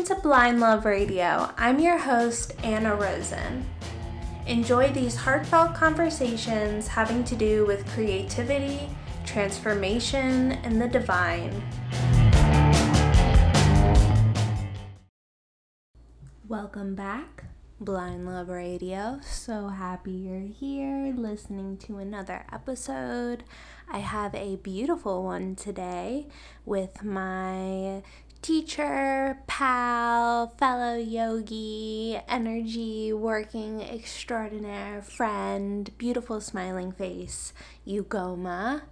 Welcome to Blind Love Radio. I'm your host, Anna Rosen. Enjoy these heartfelt conversations having to do with creativity, transformation, and the divine. Welcome back, Blind Love Radio. So happy you're here listening to another episode. I have a beautiful one today with my teacher, pal, fellow yogi, energy working extraordinaire friend, beautiful smiling face, Ugoma.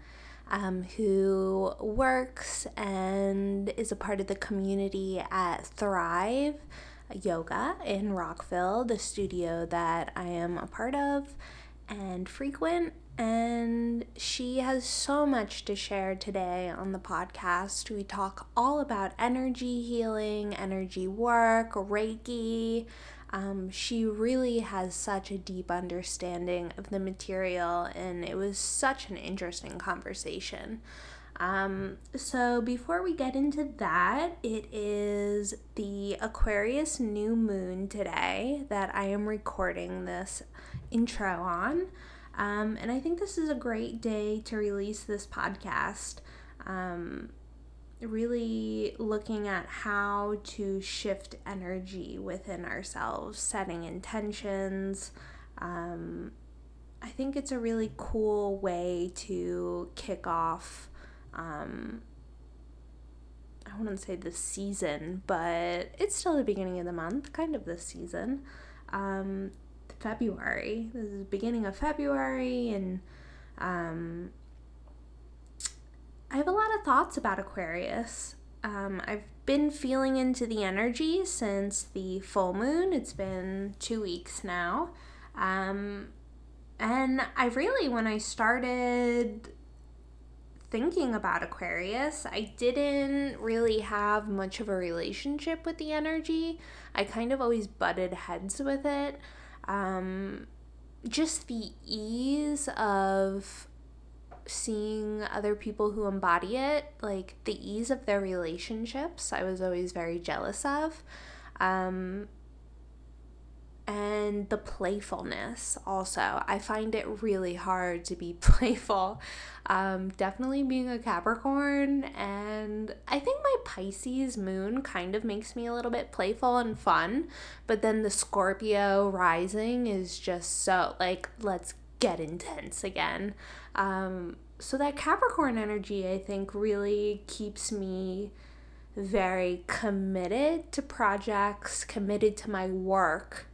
Um, who works and is a part of the community at Thrive Yoga in Rockville, the studio that I am a part of and frequent and she has so much to share today on the podcast. We talk all about energy healing, energy work, Reiki. Um, she really has such a deep understanding of the material, and it was such an interesting conversation. Um, so, before we get into that, it is the Aquarius new moon today that I am recording this intro on. Um, and I think this is a great day to release this podcast. Um, really looking at how to shift energy within ourselves, setting intentions. Um, I think it's a really cool way to kick off. Um, I wouldn't say the season, but it's still the beginning of the month, kind of the season. Um, February. This is beginning of February, and um, I have a lot of thoughts about Aquarius. Um, I've been feeling into the energy since the full moon. It's been two weeks now. Um, and I really, when I started thinking about Aquarius, I didn't really have much of a relationship with the energy. I kind of always butted heads with it um, just the ease of seeing other people who embody it, like the ease of their relationships, I was always very jealous of. Um, and the playfulness also. I find it really hard to be playful. Um, definitely being a Capricorn, and I think my Pisces moon kind of makes me a little bit playful and fun, but then the Scorpio rising is just so like, let's get intense again. Um, so that Capricorn energy, I think, really keeps me very committed to projects, committed to my work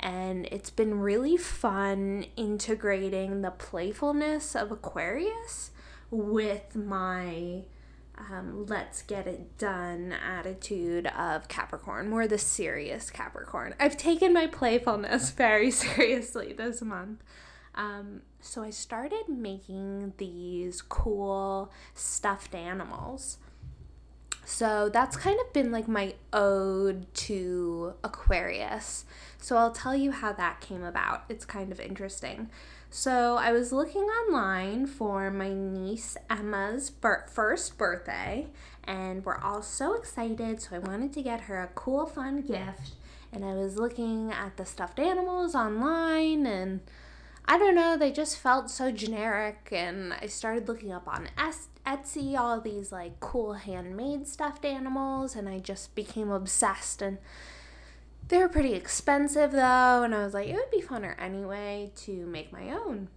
and it's been really fun integrating the playfulness of Aquarius with my um, let's get it done attitude of Capricorn, more the serious Capricorn. I've taken my playfulness very seriously this month. Um, so I started making these cool stuffed animals. So that's kind of been like my ode to Aquarius. So I'll tell you how that came about. It's kind of interesting. So I was looking online for my niece Emma's first birthday, and we're all so excited. So I wanted to get her a cool, fun gift. And I was looking at the stuffed animals online, and I don't know, they just felt so generic. And I started looking up on Etsy all these like cool handmade stuffed animals, and I just became obsessed. And they were pretty expensive though, and I was like, it would be funner anyway to make my own.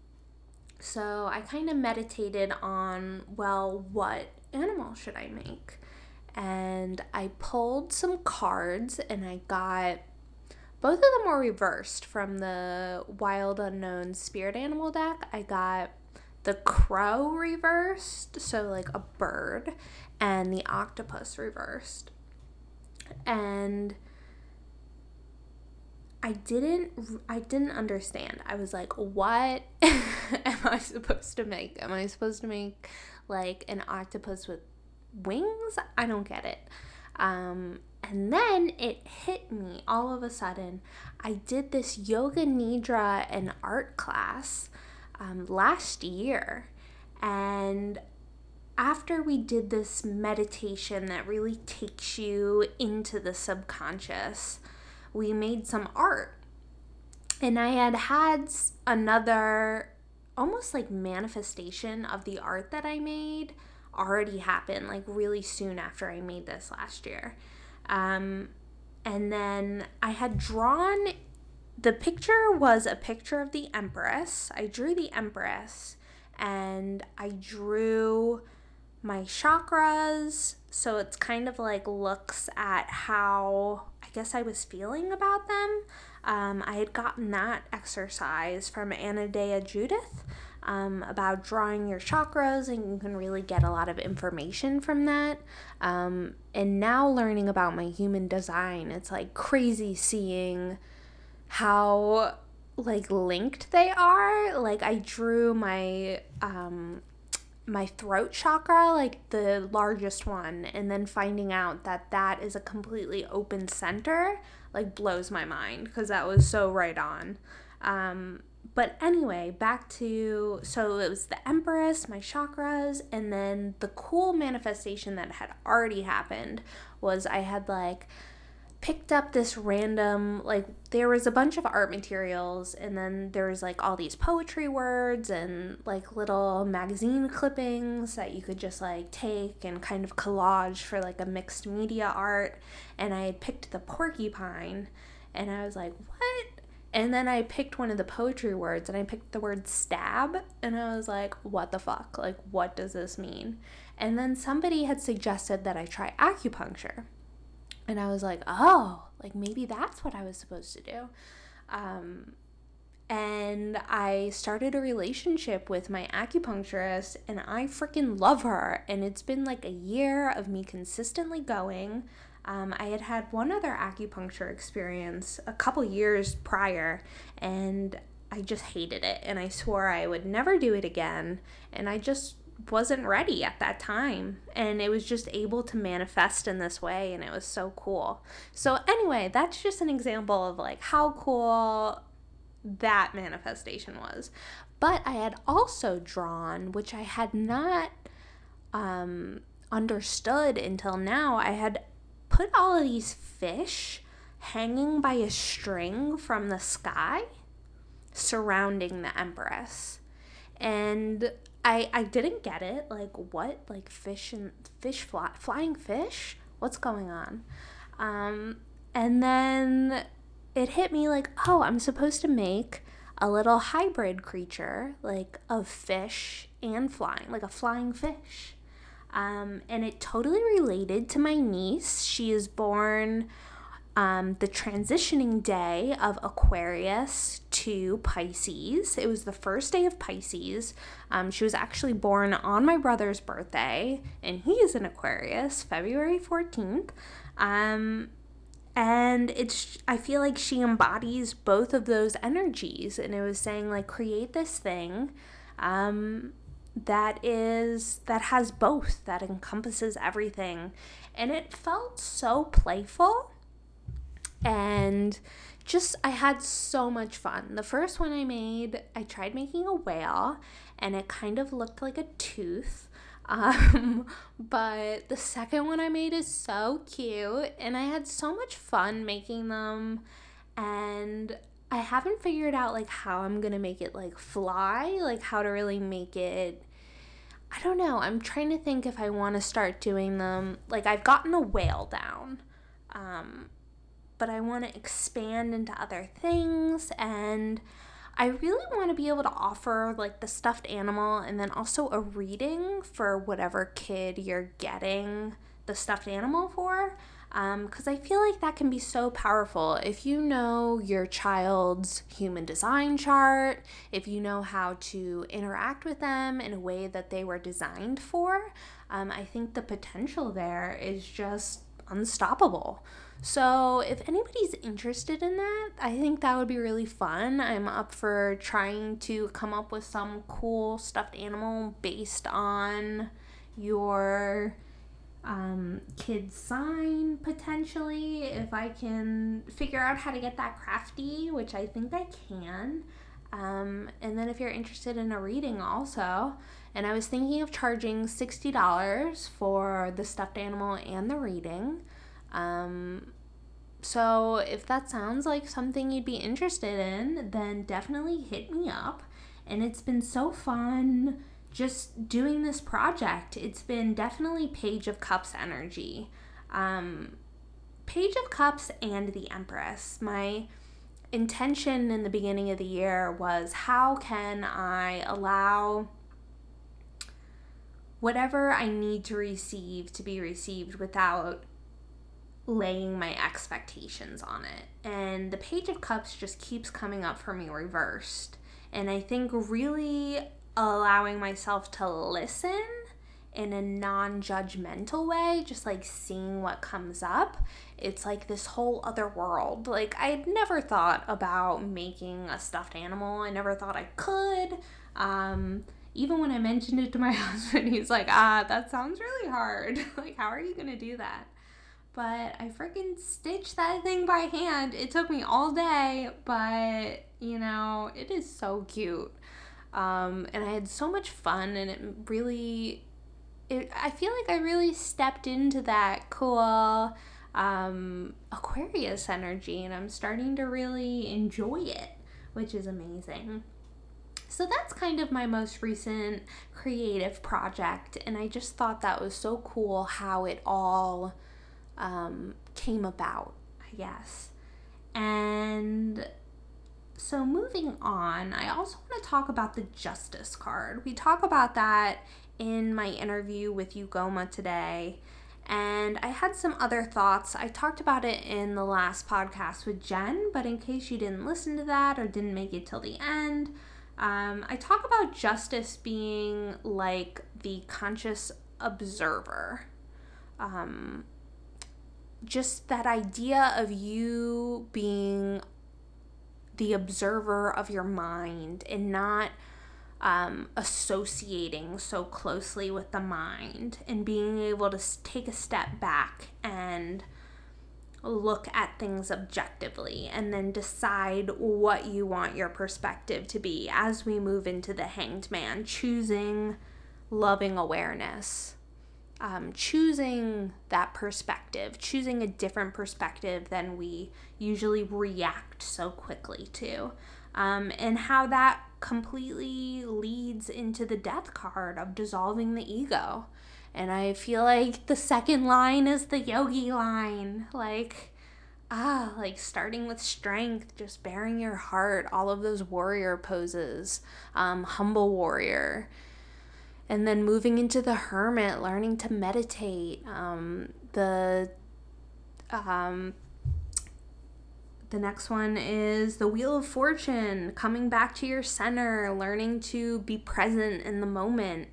So I kind of meditated on, well, what animal should I make? And I pulled some cards and I got both of them were reversed from the Wild Unknown Spirit Animal deck. I got the crow reversed, so like a bird, and the octopus reversed. And I didn't I didn't understand. I was like, what am I supposed to make? Am I supposed to make like an octopus with wings? I don't get it. Um, and then it hit me all of a sudden. I did this yoga nidra and art class um, last year, and after we did this meditation that really takes you into the subconscious, we made some art. And I had had another almost like manifestation of the art that I made already happen, like really soon after I made this last year. Um, and then I had drawn the picture was a picture of the Empress. I drew the Empress and I drew my chakras. So it's kind of like looks at how I guess I was feeling about them. Um, I had gotten that exercise from Anodea Judith um, about drawing your chakras, and you can really get a lot of information from that. Um, and now learning about my human design, it's like crazy seeing how like linked they are. Like I drew my um my throat chakra, like the largest one, and then finding out that that is a completely open center, like blows my mind because that was so right on. Um, but anyway, back to so it was the Empress, my chakras, and then the cool manifestation that had already happened was I had like picked up this random like there was a bunch of art materials and then there was like all these poetry words and like little magazine clippings that you could just like take and kind of collage for like a mixed media art. And I had picked the porcupine and I was like what and then I picked one of the poetry words and I picked the word stab and I was like what the fuck like what does this mean and then somebody had suggested that I try acupuncture and I was like, oh, like maybe that's what I was supposed to do. Um, and I started a relationship with my acupuncturist, and I freaking love her. And it's been like a year of me consistently going. Um, I had had one other acupuncture experience a couple years prior, and I just hated it. And I swore I would never do it again. And I just wasn't ready at that time and it was just able to manifest in this way and it was so cool. So anyway, that's just an example of like how cool that manifestation was. But I had also drawn, which I had not um, understood until now, I had put all of these fish hanging by a string from the sky surrounding the Empress. And I I didn't get it. Like what? Like fish and fish fly, flying fish? What's going on? Um, and then it hit me like, oh, I'm supposed to make a little hybrid creature, like of fish and flying, like a flying fish. Um, and it totally related to my niece. She is born um, the transitioning day of Aquarius to Pisces. It was the first day of Pisces. Um, she was actually born on my brother's birthday, and he is an Aquarius, February 14th. Um, and it's i feel like she embodies both of those energies and it was saying like create this thing um, that is that has both that encompasses everything and it felt so playful and just I had so much fun. The first one I made, I tried making a whale and it kind of looked like a tooth. Um, but the second one I made is so cute and I had so much fun making them and I haven't figured out like how I'm going to make it like fly, like how to really make it I don't know. I'm trying to think if I want to start doing them. Like I've gotten a whale down. Um but I want to expand into other things and I really want to be able to offer like the stuffed animal and then also a reading for whatever kid you're getting the stuffed animal for. Because um, I feel like that can be so powerful. If you know your child's human design chart, if you know how to interact with them in a way that they were designed for, um, I think the potential there is just unstoppable. So, if anybody's interested in that, I think that would be really fun. I'm up for trying to come up with some cool stuffed animal based on your um, kid's sign potentially. If I can figure out how to get that crafty, which I think I can. Um, and then if you're interested in a reading also, And I was thinking of charging $60 for the stuffed animal and the reading. Um, so if that sounds like something you'd be interested in, then definitely hit me up. And it's been so fun just doing this project. It's been definitely Page of Cups energy. Um, Page of Cups and the Empress. My intention in the beginning of the year was how can I allow whatever I need to receive to be received without laying my expectations on it. And the Page of Cups just keeps coming up for me reversed. And I think really allowing myself to listen in a non judgmental way, just like seeing what comes up. It's like this whole other world. Like, I had never thought about making a stuffed animal, I never thought I could. Um, even when I mentioned it to my husband, he's like, ah, that sounds really hard. like, how are you to do that? But I freaking stitched that thing by hand. It took me all day, but you know, it is so cute. Um, and I had so much fun, and it really, it, I feel like I really stepped into that cool um, Aquarius energy, and I'm starting to really enjoy it, which is amazing. So that's kind of my most recent creative project, and I just thought that was so cool how it all um, came about, I guess. And so moving on, I also want to talk about the Justice card. We talk about that in my interview with Ugoma today. And I had some other thoughts. I talked about it in the last podcast with Jen, but in case you didn't listen to that or didn't make it till the end, um, I talk about justice being like the conscious observer. Um, just that idea of you being the observer of your mind and not um, associating so closely with the mind and being able to take a step back and look at things objectively and then decide what you want your perspective to be as we move into the hanged man, choosing loving awareness um, choosing that perspective, choosing a different perspective than we usually react so quickly to, um, and how that completely leads into the death card of dissolving the ego. And I feel like the second line is the yogi line. Like, ah, like starting with strength, just baring your heart, all of those warrior poses, um, humble warrior and then moving into the hermit, learning to meditate. Um, the um, the next one is the Wheel of Fortune, coming back to your center, learning to be present in the moment.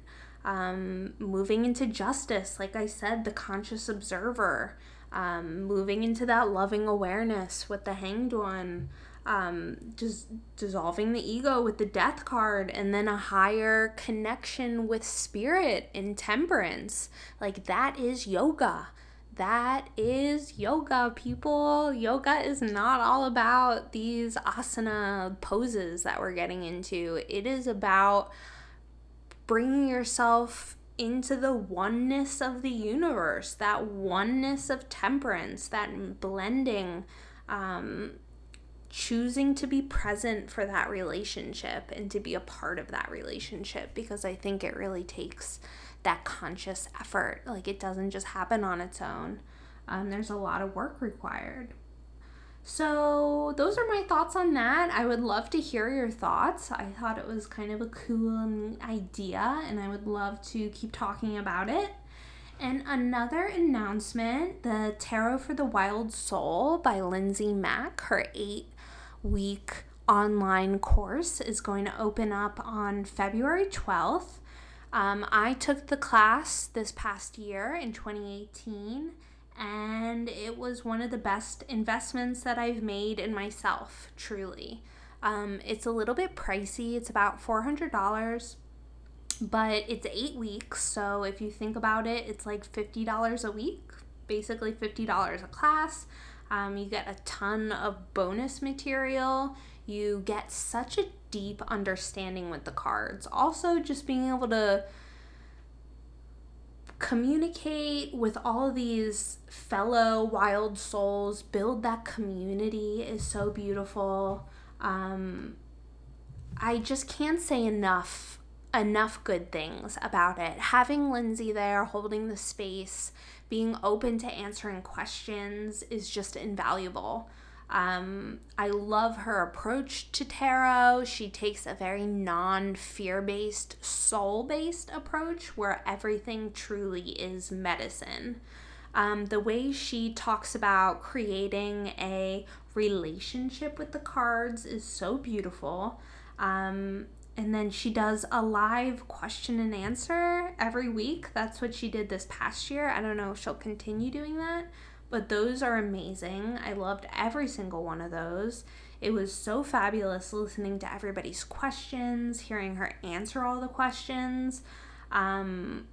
Um, moving into justice, like I said, the conscious observer. Um, moving into that loving awareness with the hanged one um, just dissolving the ego with the death card and then a higher connection with spirit and temperance. Like that is yoga. That is yoga, people. Yoga is not all about these asana poses that we're getting into. It is about bringing yourself into the oneness of the universe, that oneness of temperance, that blending um, choosing to be present for that relationship and to be a part of that relationship because I think it really takes that conscious effort. Like it doesn't just happen on its own. Um, there's a lot of work required. So, those are my thoughts on that. I would love to hear your thoughts. I thought it was kind of a cool idea, and I would love to keep talking about it. And another announcement the Tarot for the Wild Soul by Lindsay Mack, her eight week online course is going to open up on February 12th. Um, I took the class this past year in 2018, and it was one of the best investments that I've made in myself, truly. Um, it's a little bit pricey, it's about $400, but it's eight weeks. So if you think about it, it's like $50 a week, basically $50 a class. Um, you get a ton of bonus material. You get such a deep understanding with the cards. Also, just being able to communicate with all these fellow wild souls, build that community is so beautiful. Um, I just can't say enough enough good things about it. Having Lindsay there holding the space, being open to answering questions is just invaluable. Um, I love her approach to tarot. She takes a very non fear based, soul based approach where everything truly is medicine. Um, the way she talks about creating a relationship with the cards is so beautiful. Um, and then she does a live question and answer every week. That's what she did this past year. I don't know if she'll continue doing that, but those are amazing. I loved every single one of those. It was so fabulous listening to everybody's questions, hearing her answer all the questions. Um,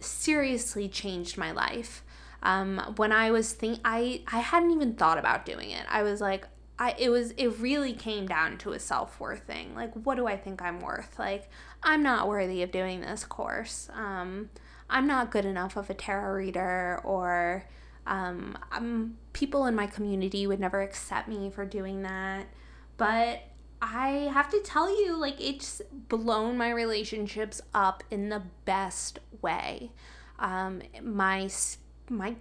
seriously changed my life. Um, when I was think I I hadn't even thought about doing it. I was like, I it was it really came down to a self-worth thing. Like what do I think I'm worth? Like I'm not worthy of doing this course. Um I'm not good enough of a tarot reader or um people in my community would never accept me for doing that. But I have to tell you like it's blown my relationships up in the best way. Um my my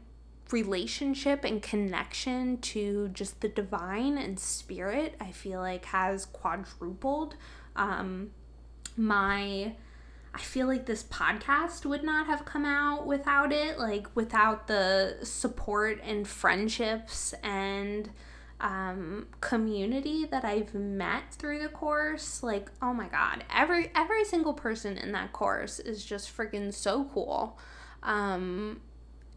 relationship and connection to just the divine and spirit, I feel like has quadrupled. Um, my I feel like this podcast would not have come out without it, like without the support and friendships and um, community that I've met through the course. Like, oh my god, every every single person in that course is just freaking so cool. Um,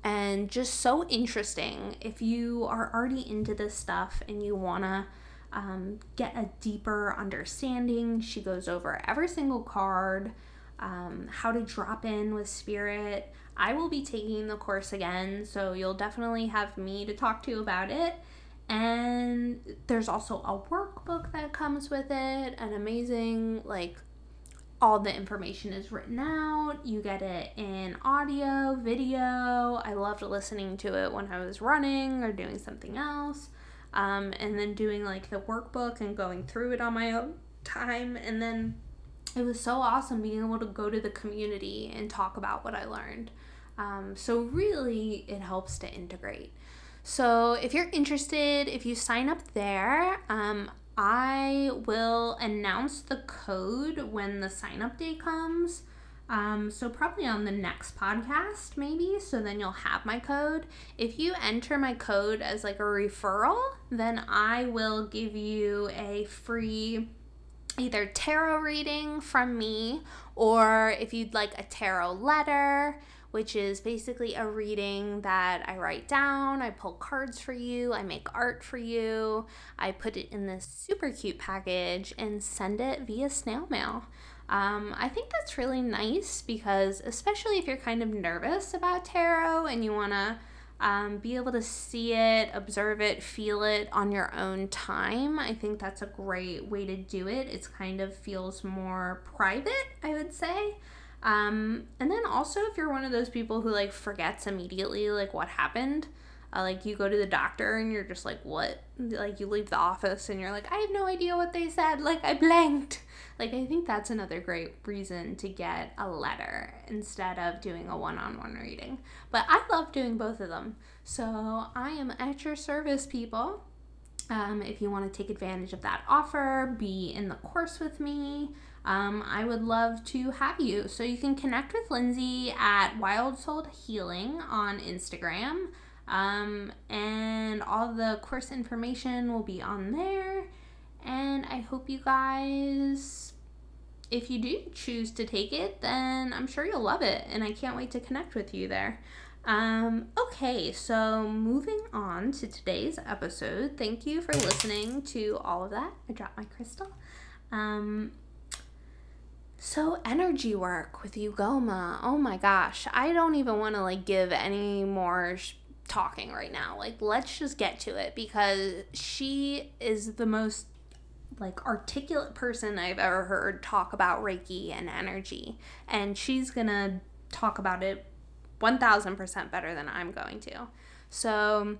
and just so interesting. If you are already into this stuff and you want to um, get a deeper understanding, she goes over every single card, um, how to drop in with spirit. I will be taking the course again, so you'll definitely have me to talk to about it. And there's also a workbook that comes with it, an amazing, like, all the information is written out. You get it in audio, video. I loved listening to it when I was running or doing something else. Um, and then doing like the workbook and going through it on my own time. And then it was so awesome being able to go to the community and talk about what I learned. Um, so, really, it helps to integrate. So, if you're interested, if you sign up there, um, I will announce the code when the sign up day comes. Um, so probably on the next podcast, maybe. So then you'll have my code. If you enter my code as like a referral, then I will give you a free either tarot reading from me, or if you'd like a tarot letter, which is basically a reading that I write down, I pull cards for you, I make art for you, I put it in this super cute package and send it via snail mail. Um, I think that's really nice because, especially if you're kind of nervous about tarot and you want to um, be able to see it, observe it, feel it on your own time, I think that's a great way to do it. It kind of feels more private, I would say. Um, and then also if you're one of those people who like forgets immediately like what happened, uh, like you go to the doctor and you're just like what? Like you leave the office and you're like i have no idea what they said. Like i blanked. Like i think that's another great reason to get a letter instead of doing a one-on-one reading. But i love doing both of them. So i am at your service people. Um, if you want to take advantage of that offer be in the course with me um, I would love to have you. So you can connect with Lindsay at Wild Soul Healing on Instagram. Um, and all the course information will be on there. And I hope you guys, if you do choose to take it, then I'm sure you'll love it. And I can't wait to connect with you there. Um, okay, so moving on to today's episode. Thank you for listening to all of that. I dropped my crystal. Um, so, energy work with Ugoma. Oh my gosh. I don't even want to like give any more sh- talking right now. Like, let's just get to it because she is the most like articulate person I've ever heard talk about Reiki and energy. And she's going to talk about it 1000% better than I'm going to. So,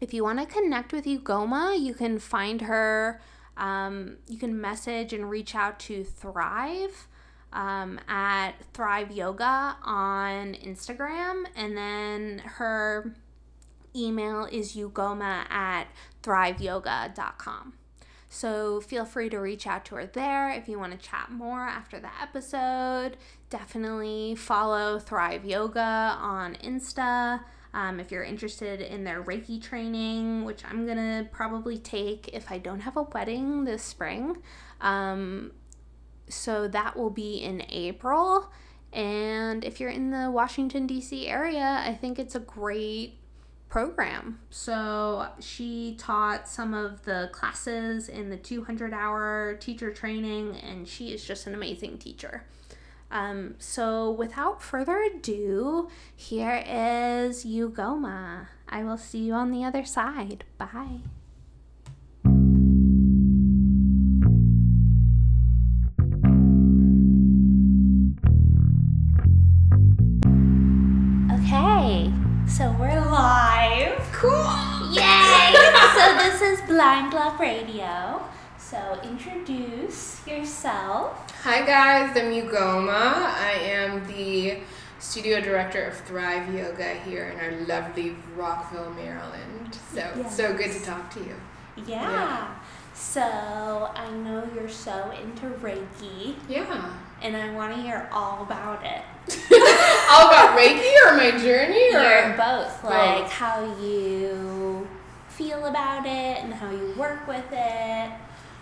if you want to connect with Ugoma, you can find her. Um, you can message and reach out to Thrive um, at Thrive Yoga on Instagram. And then her email is ugoma at thriveyoga.com. So feel free to reach out to her there if you want to chat more after the episode. Definitely follow Thrive Yoga on Insta. Um, if you're interested in their Reiki training, which I'm gonna probably take if I don't have a wedding this spring. Um, so that will be in April. And if you're in the Washington, D.C. area, I think it's a great program. So she taught some of the classes in the 200 hour teacher training, and she is just an amazing teacher. Um, so without further ado, here is Ugoma. I will see you on the other side. Bye. Blind Love Radio. So introduce yourself. Hi guys, I'm Ugoma. I am the studio director of Thrive Yoga here in our lovely Rockville, Maryland. So Yes. so good to talk to you. Yeah. Yeah. So I know you're so into Reiki, Yeah. and I want to hear all about it. All about Reiki or my journey or both, like Both. how you feel about it and how you work with it.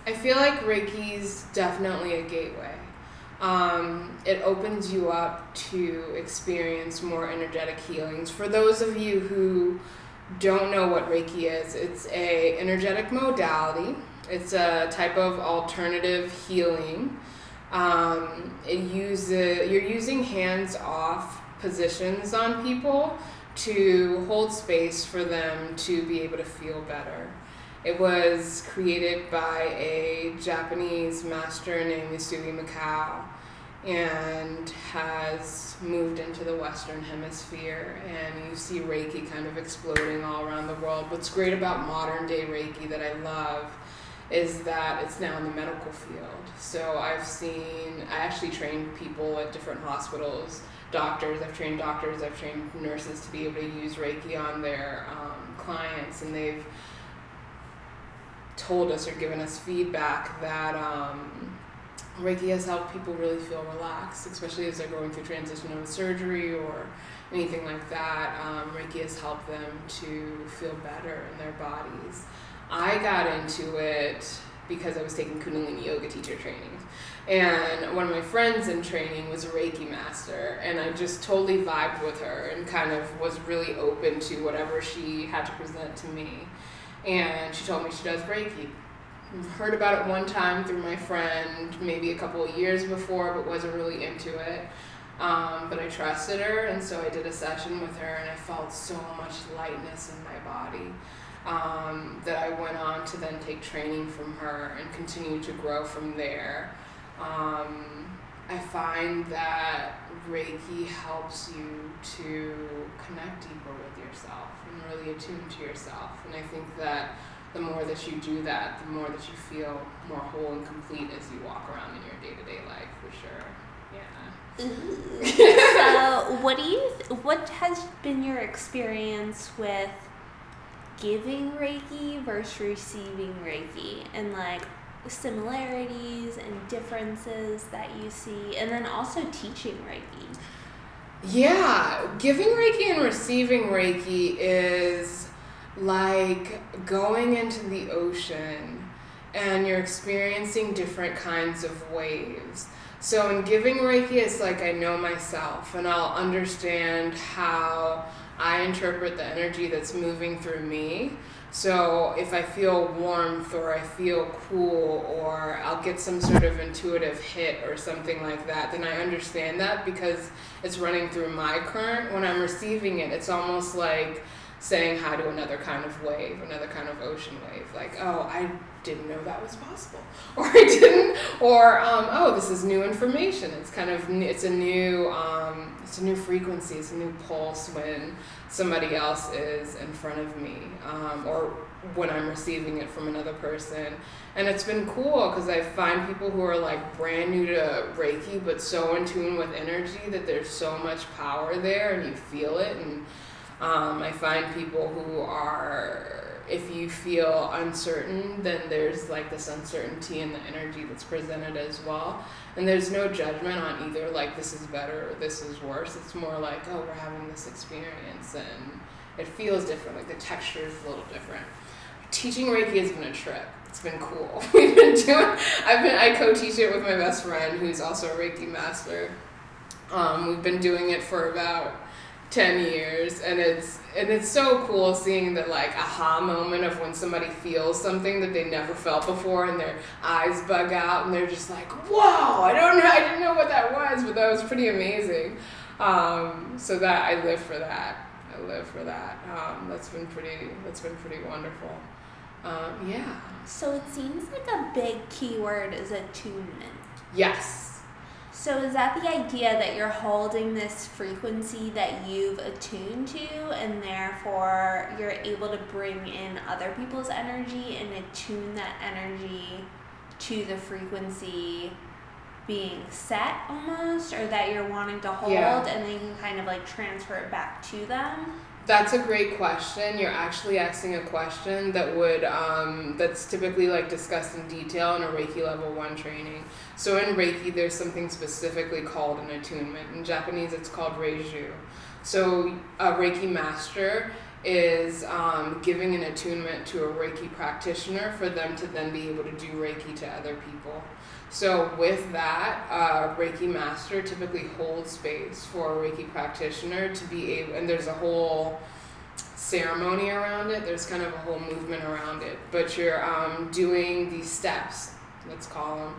I feel like Reiki's definitely a gateway. Um, it opens you up to experience more energetic healings. For those of you who don't know what Reiki is, it's a energetic modality. It's a type of alternative healing. Um, it uses you're using hands off positions on people to hold space for them to be able to feel better. It was created by a Japanese master named Misugi Mikao and has moved into the Western Hemisphere. And you see Reiki kind of exploding all around the world. What's great about modern day Reiki that I love is that it's now in the medical field. So I've seen, I actually trained people at different hospitals, doctors, I've trained doctors, I've trained nurses to be able to use Reiki on their um, clients, and they've told us or given us feedback that um, Reiki has helped people really feel relaxed, especially as they're going through transition of surgery or anything like that. Um, Reiki has helped them to feel better in their bodies. I got into it because I was taking Kundalini yoga teacher training. And one of my friends in training was a Reiki master, and I just totally vibed with her and kind of was really open to whatever she had to present to me. And she told me she does Reiki. Heard about it one time through my friend, maybe a couple of years before, but wasn't really into it. Um, but I trusted her, and so I did a session with her, and I felt so much lightness in my body um, that I went on to then take training from her and continue to grow from there. Um, I find that Reiki helps you to connect deeper with yourself and really attune to yourself. And I think that the more that you do that, the more that you feel more whole and complete as you walk around in your day to day life, for sure. Yeah. so, what do you? Th- what has been your experience with giving Reiki versus receiving Reiki, and like similarities and differences that you see, and then also teaching Reiki? Yeah, giving Reiki and receiving Reiki is like going into the ocean and you're experiencing different kinds of waves. So, in giving Reiki, it's like I know myself and I'll understand how I interpret the energy that's moving through me. So, if I feel warmth or I feel cool or I'll get some sort of intuitive hit or something like that, then I understand that because it's running through my current. When I'm receiving it, it's almost like saying hi to another kind of wave, another kind of ocean wave. Like, oh, I didn't know that was possible, or I didn't, or um, oh, this is new information. It's kind of it's a new um, it's a new frequency, it's a new pulse when somebody else is in front of me, um, or when I'm receiving it from another person. And it's been cool because I find people who are like brand new to Reiki, but so in tune with energy that there's so much power there and you feel it. And um, I find people who are, if you feel uncertain, then there's like this uncertainty in the energy that's presented as well. And there's no judgment on either, like this is better or this is worse. It's more like, oh, we're having this experience and it feels different, like the texture is a little different. Teaching Reiki has been a trip. It's been cool. We've been doing, I've been, I co teach it with my best friend who's also a Reiki master. Um, we've been doing it for about 10 years and it's and it's so cool seeing the like aha moment of when somebody feels something that they never felt before and their eyes bug out and they're just like whoa i don't know i didn't know what that was but that was pretty amazing. Um, so that i live for that. I live for that. Um, that's been pretty that's been pretty wonderful. Um, yeah. So it seems like a big keyword is attunement. Yes so is that the idea that you're holding this frequency that you've attuned to and therefore you're able to bring in other people's energy and attune that energy to the frequency being set almost or that you're wanting to hold yeah. and then you can kind of like transfer it back to them? That's a great question. You're actually asking a question that would um, that's typically like discussed in detail in a Reiki level one training. So in Reiki, there's something specifically called an attunement. In Japanese, it's called reiju. So a Reiki master is um, giving an attunement to a Reiki practitioner for them to then be able to do Reiki to other people. So with that, uh, Reiki master typically holds space for a Reiki practitioner to be able, and there's a whole ceremony around it. There's kind of a whole movement around it, but you're um, doing these steps, let's call them,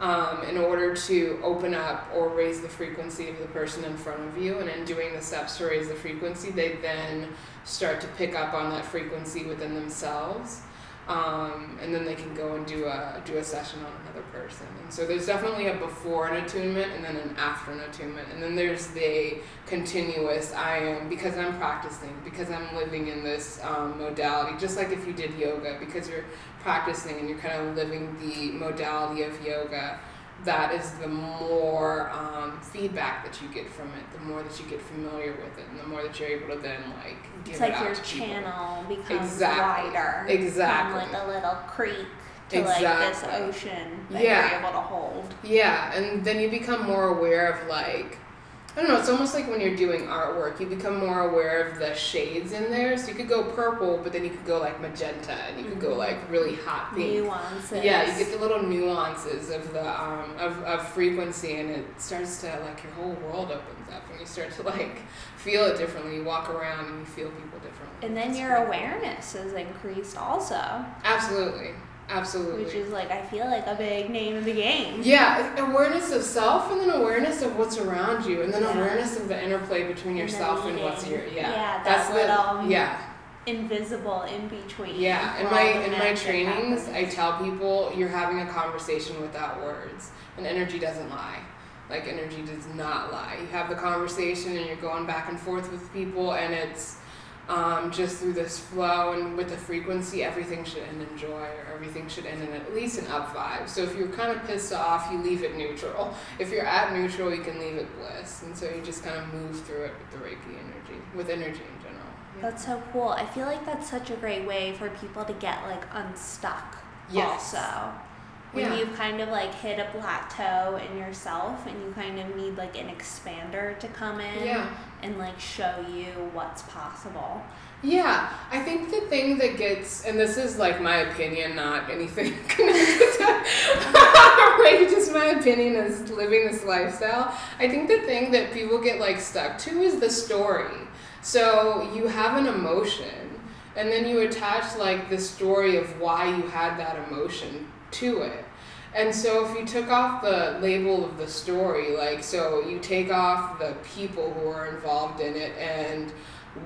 um, in order to open up or raise the frequency of the person in front of you. And in doing the steps to raise the frequency, they then start to pick up on that frequency within themselves um, and then they can go and do a do a session on another person. And so there's definitely a before an attunement and then an after an attunement, and then there's the continuous. I am because I'm practicing because I'm living in this um, modality, just like if you did yoga, because you're practicing and you're kind of living the modality of yoga that is the more um, feedback that you get from it, the more that you get familiar with it, and the more that you're able to then like give it's like it out your to channel people. becomes exactly. wider, exactly, from like a little creek to exactly. like this ocean that yeah. you're able to hold. Yeah, and then you become more aware of like I don't know, it's almost like when you're doing artwork, you become more aware of the shades in there. So you could go purple, but then you could go like magenta, and you could go like really hot pink. Nuances. Yeah, you get the little nuances of the um, of, of frequency, and it starts to like your whole world opens up, and you start to like feel it differently. You walk around and you feel people differently. And then That's your awareness cool. is increased also. Absolutely. Absolutely. Which is like I feel like a big name in the game. Yeah, awareness of self and then awareness of what's around you and then yeah. awareness of the interplay between yourself and, and what's your yeah. Yeah, that's that little um, yeah. invisible in between. Yeah, in my in my trainings I tell people you're having a conversation without words. And energy doesn't lie. Like energy does not lie. You have the conversation and you're going back and forth with people and it's um, just through this flow and with the frequency, everything should end in joy or everything should end in at least an up vibe. So if you're kind of pissed off, you leave it neutral. If you're at neutral, you can leave it bliss. And so you just kind of move through it with the Reiki energy, with energy in general. Yeah. That's so cool. I feel like that's such a great way for people to get like unstuck. Yes. Also when yeah. you've kind of like hit a plateau in yourself and you kind of need like an expander to come in yeah. and like show you what's possible. Yeah, I think the thing that gets, and this is like my opinion, not anything right? Just my opinion is living this lifestyle. I think the thing that people get like stuck to is the story. So you have an emotion, and then you attach like the story of why you had that emotion to it. And so if you took off the label of the story, like so you take off the people who are involved in it and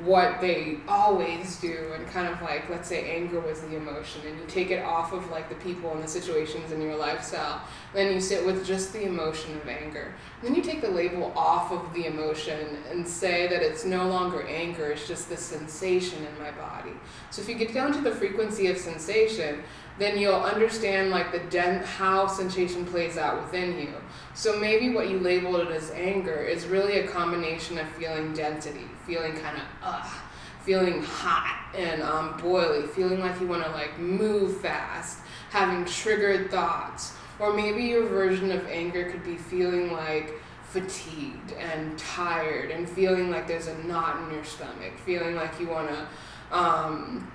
what they always do and kind of like let's say anger was the emotion and you take it off of like the people and the situations in your lifestyle then you sit with just the emotion of anger then you take the label off of the emotion and say that it's no longer anger it's just the sensation in my body so if you get down to the frequency of sensation then you'll understand like the den- how sensation plays out within you. So maybe what you labeled it as anger is really a combination of feeling density, feeling kind of ugh, feeling hot and um, boily, feeling like you want to like move fast, having triggered thoughts, or maybe your version of anger could be feeling like fatigued and tired and feeling like there's a knot in your stomach, feeling like you want to um,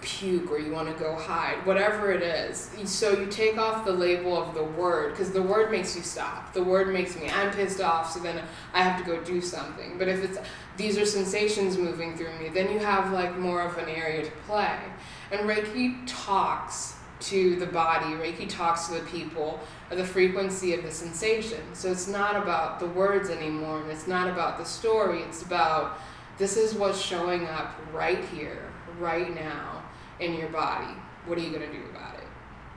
puke or you want to go hide, whatever it is. So you take off the label of the word because the word makes you stop. The word makes me, I'm pissed off, so then I have to go do something. But if it's these are sensations moving through me, then you have like more of an area to play. And Reiki talks to the body, Reiki talks to the people, the frequency of the sensation. So it's not about the words anymore, and it's not about the story, it's about this is what's showing up right here, right now in your body, what are you gonna do about it?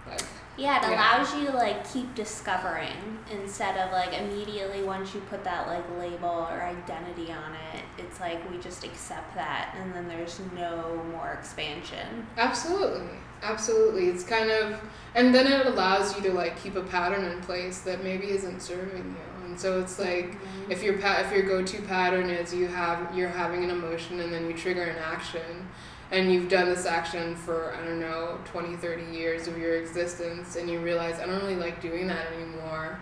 Like yeah, it yeah. allows you to like keep discovering instead of like immediately once you put that like label or identity on it, it's like we just accept that and then there's no more expansion. Absolutely. Absolutely. It's kind of and then it allows you to like keep a pattern in place that maybe isn't serving you. And so it's like mm-hmm. if your pa- if your go-to pattern is you have you're having an emotion and then you trigger an action and you've done this action for i don't know 20 30 years of your existence and you realize i don't really like doing that anymore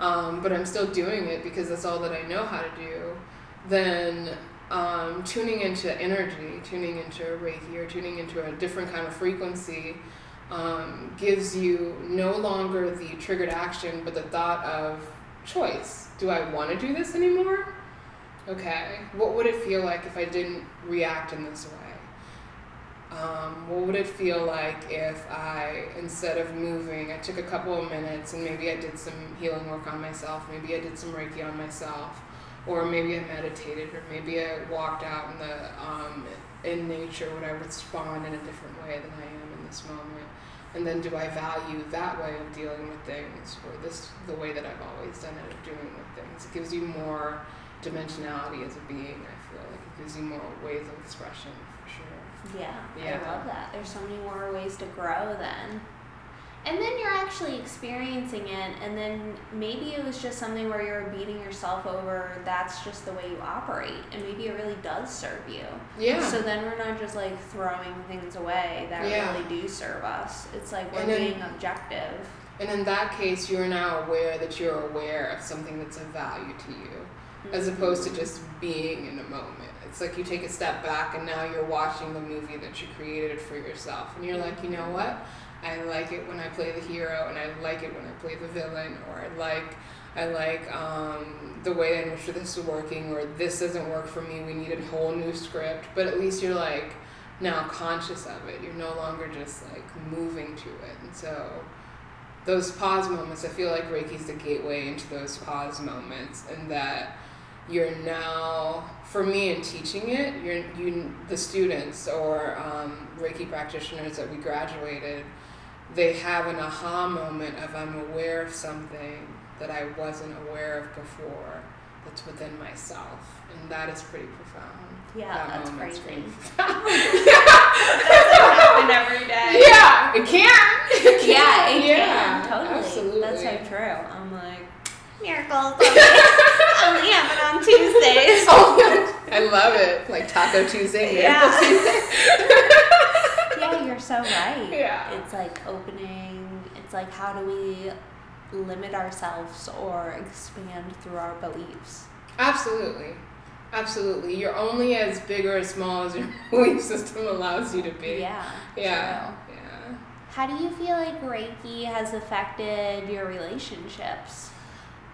um, but i'm still doing it because that's all that i know how to do then um, tuning into energy tuning into reiki or tuning into a different kind of frequency um, gives you no longer the triggered action but the thought of choice. Do i want to do this anymore? Okay. What would it feel like if i didn't react in this way um, what would it feel like if I, instead of moving, I took a couple of minutes and maybe I did some healing work on myself, maybe I did some Reiki on myself, or maybe I meditated, or maybe I walked out in the um, in nature, would I respond in a different way than I am in this moment? And then do I value that way of dealing with things, or this the way that I've always done it of doing with things? It gives you more dimensionality as a being. I feel like it gives you more ways of expression yeah, yeah, I love that. There's so many more ways to grow then. And then you're actually experiencing it, and then maybe it was just something where you're beating yourself over. That's just the way you operate, and maybe it really does serve you. Yeah. So then we're not just like throwing things away that yeah. really do serve us. It's like we're then, being objective. And in that case, you're now aware that you're aware of something that's of value to you, as opposed to just being in a moment. It's like you take a step back and now you're watching the movie that you created for yourself. And you're like, you know what? I like it when I play the hero and I like it when I play the villain or I like I like um, the way in which this is working or this doesn't work for me. We need a whole new script. But at least you're like now conscious of it. You're no longer just like moving to it. And so those pause moments, I feel like Reiki's the gateway into those pause moments and that you're now for me in teaching it you're you the students or um, reiki practitioners that we graduated they have an aha moment of i'm aware of something that i wasn't aware of before that's within myself. And that is pretty profound. Yeah that that's crazy. that happen every day. Yeah it can. It can. yeah it yeah, can totally. Absolutely. that's so true. I'm like miracles only happen on Tuesdays. oh, I love it. Like Taco Tuesday, yeah. Tuesday. yeah, you're so right. Yeah. It's like opening, it's like how do we limit ourselves or expand through our beliefs? Absolutely. Absolutely. You're only as big or as small as your belief system allows you to be. Yeah. Yeah. True. Yeah. How do you feel like Reiki has affected your relationships?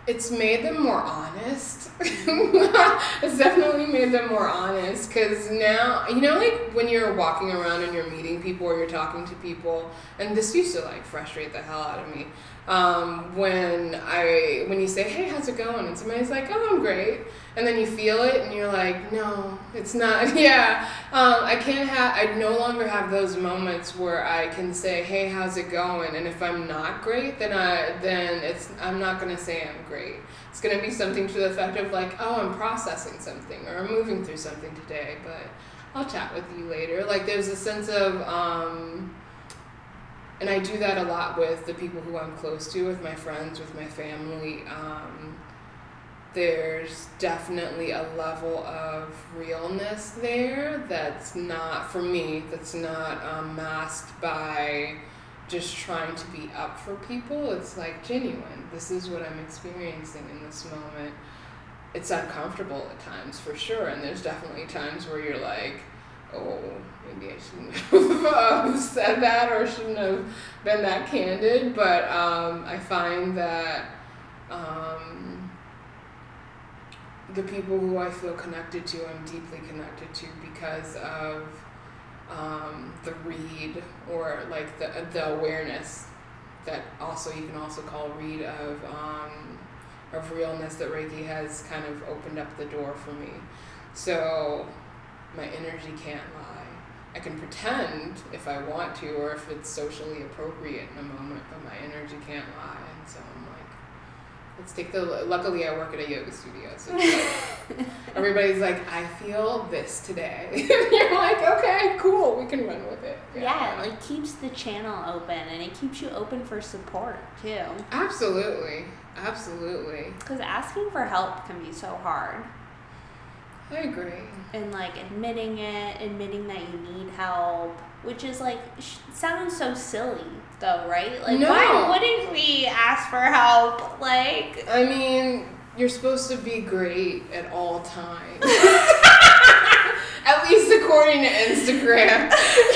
It's made them more honest. it's definitely made them more honest because now, you know, like when you're walking around and you're meeting people or you're talking to people, and this used to like frustrate the hell out of me. Um, when I when you say, "Hey, how's it going?" and somebody's like, "Oh, I'm great," and then you feel it and you're like no it's not. Yeah. Um, i can't have i no longer have those moments where i can say hey how's it going? And if i'm not great then i then it's i'm not to say i'm great. It's to be something to the effect of like oh i'm processing something or i'm moving through something today but i'll chat with you later. Like there's a sense of um, and i do that a lot with the people who i'm close to with my friends with my family. Um, there's definitely a level of realness there that's not for me that's not um, masked by just trying to be up for people. It's like genuine. This is what i'm experiencing in this moment. It's uncomfortable at times for sure. And there's definitely times where you're like oh maybe i shouldn't have said that or shouldn't have been that candid but um, i find that um, the people who I feel connected to, I'm deeply connected to because of um, the read or like the the awareness that also you can also call read of um, of realness that Reiki has kind of opened up the door for me. So my energy can't lie. I can pretend if I want to or if it's socially appropriate in a moment, but my energy can't lie. And so I'm like, let's take the. Luckily, I work at a yoga studio, so like, everybody's like, I feel this today. and you're like, okay, cool, we can run with it. Yeah. yeah, it keeps the channel open and it keeps you open for support too. Absolutely, absolutely. Because asking for help can be so hard. I agree. And like admitting it, admitting that you need help, which is like sounds so silly though, right? Like no. why wouldn't we ask for help? Like I mean, you're supposed to be great at all times. at least according to Instagram,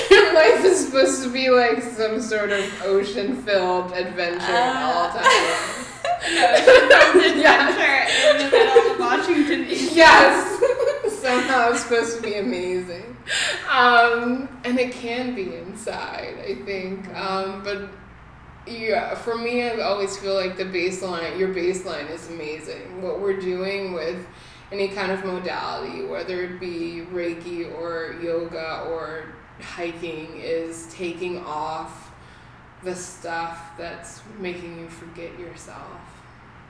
your life is supposed to be like some sort of ocean-filled adventure uh, at all uh, times. No, ocean-filled adventure in the middle of Washington D.C. Yes somehow it's supposed to be amazing. Um, and it can be inside, I think. Um, but yeah, for me, I always feel like the baseline, your baseline is amazing. What we're doing with any kind of modality, whether it be Reiki or yoga or hiking, is taking off the stuff that's making you forget yourself.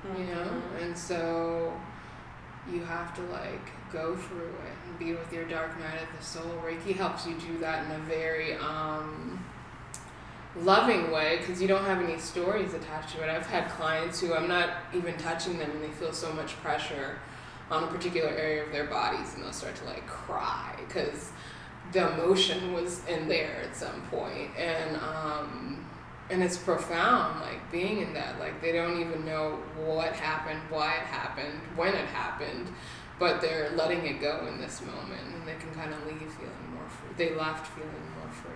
Mm-hmm. You know? Mm-hmm. And so you have to like go through it and be with your dark night of the soul. Reiki helps you do that in a very um, loving way because you don't have any stories attached to it. I've had clients who I'm not even touching them and they feel so much pressure on a particular area of their bodies and they'll start to like cry because the emotion was in there at some point and um, and it's profound like being in that like they don't even know what happened why it happened when it happened but they're letting it go in this moment and they can kind of leave feeling more free they left feeling more free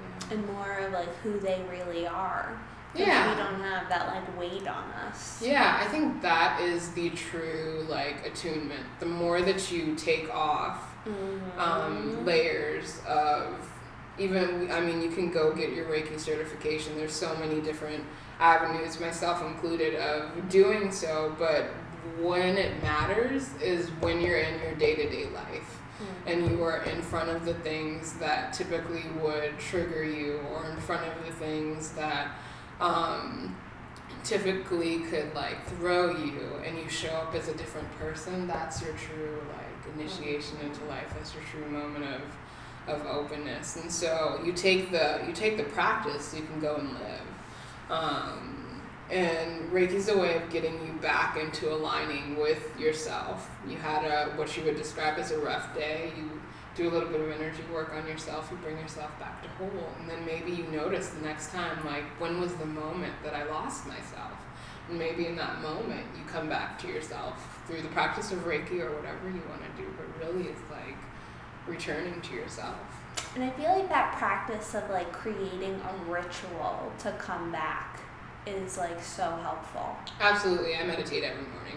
yeah. and more of like who they really are yeah we don't have that like weight on us yeah i think that is the true like attunement the more that you take off mm-hmm. um, layers of even I mean you can go get your Reiki certification. There's so many different avenues, myself included, of doing so. But when it matters is when you're in your day to day life. Mm-hmm. And you are in front of the things that typically would trigger you, or in front of the things that um, typically could like throw you, and you show up as a different person. That's your true like initiation into life. That's your true moment of of openness. And so you take the you take the practice, you can go and live. Um, and Reiki's a way of getting you back into aligning with yourself. You had a what you would describe as a rough day. You do a little bit of energy work on yourself. You bring yourself back to whole, and then maybe you notice the next time, like when was the moment that I lost myself? And maybe in that moment, you come back to yourself through the practice of Reiki or whatever you want to do. But really, it's returning to yourself. And I feel like that practice of like creating a ritual to come back is like so helpful. Absolutely. I meditate every morning.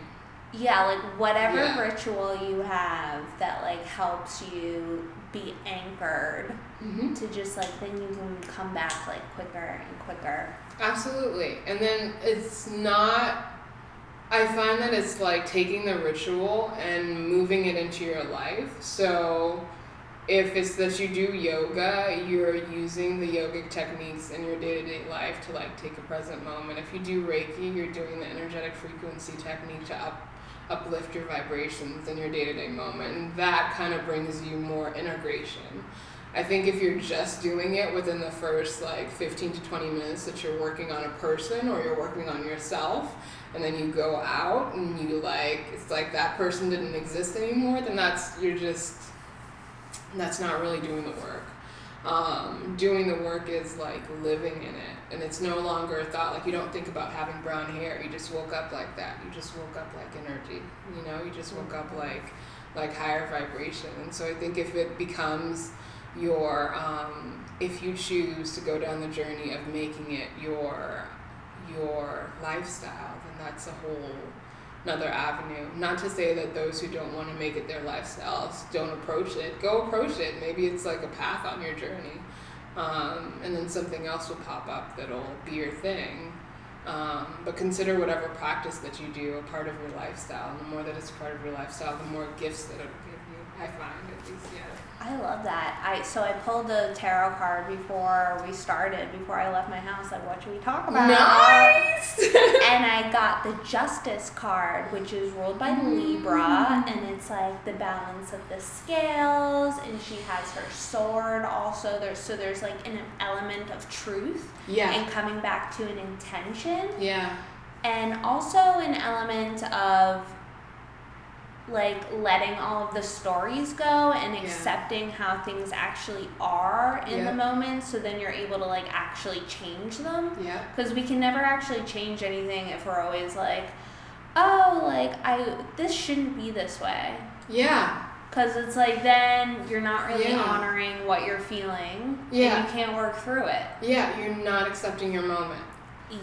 Yeah, like whatever yeah. ritual you have that like helps you be anchored mm-hmm. to just like then you can come back like quicker and quicker. Absolutely. And then it's not I find that it's like taking the ritual and moving it into your life. So if it's that you do yoga, you're using the yogic techniques in your day to day life to like take a present moment. If you do Reiki, you're doing the energetic frequency technique to up uplift your vibrations in your day to day moment. And that kind of brings you more integration. I think if you're just doing it within the first like 15 to 20 minutes that you're working on a person or you're working on yourself, and then you go out and you like, it's like that person didn't exist anymore, then that's, you're just, that's not really doing the work. Um, doing the work is like living in it and it's no longer a thought. Like you don't think about having brown hair. You just woke up like that. You just woke up like energy you know? You just woke up like like higher vibration. And so i think if it becomes your um, if you choose to go down the journey of making it your your lifestyle then that's a whole another avenue not to say that those who don't want to make it their lifestyles don't approach it go approach it maybe it's like a path on your journey um, and then something else will pop up that'll be your thing. Um, but consider whatever practice that you do a part of your lifestyle. And the more that it's a part of your lifestyle, the more gifts that it'll give you. I find at least, yeah. I love that. I so I pulled the tarot card before we started. Before I left my house, like, what should we talk about? Nice. and I got the Justice card, which is ruled by mm. Libra, and it's like the balance of the scales, and she has her sword. Also, there's so there's like an element of truth. Yeah. And coming back to an intention. Yeah. And also an element of like letting all of the stories go and Yeah. accepting how things actually are in Yeah. the moment so then you're able to like actually change them Yeah. because we can never actually change anything if we're always like oh like i this shouldn't be this way Yeah. because it's like then you're not really Yeah. honoring what you're feeling Yeah. and you can't work through it Yeah. You're not accepting your moment.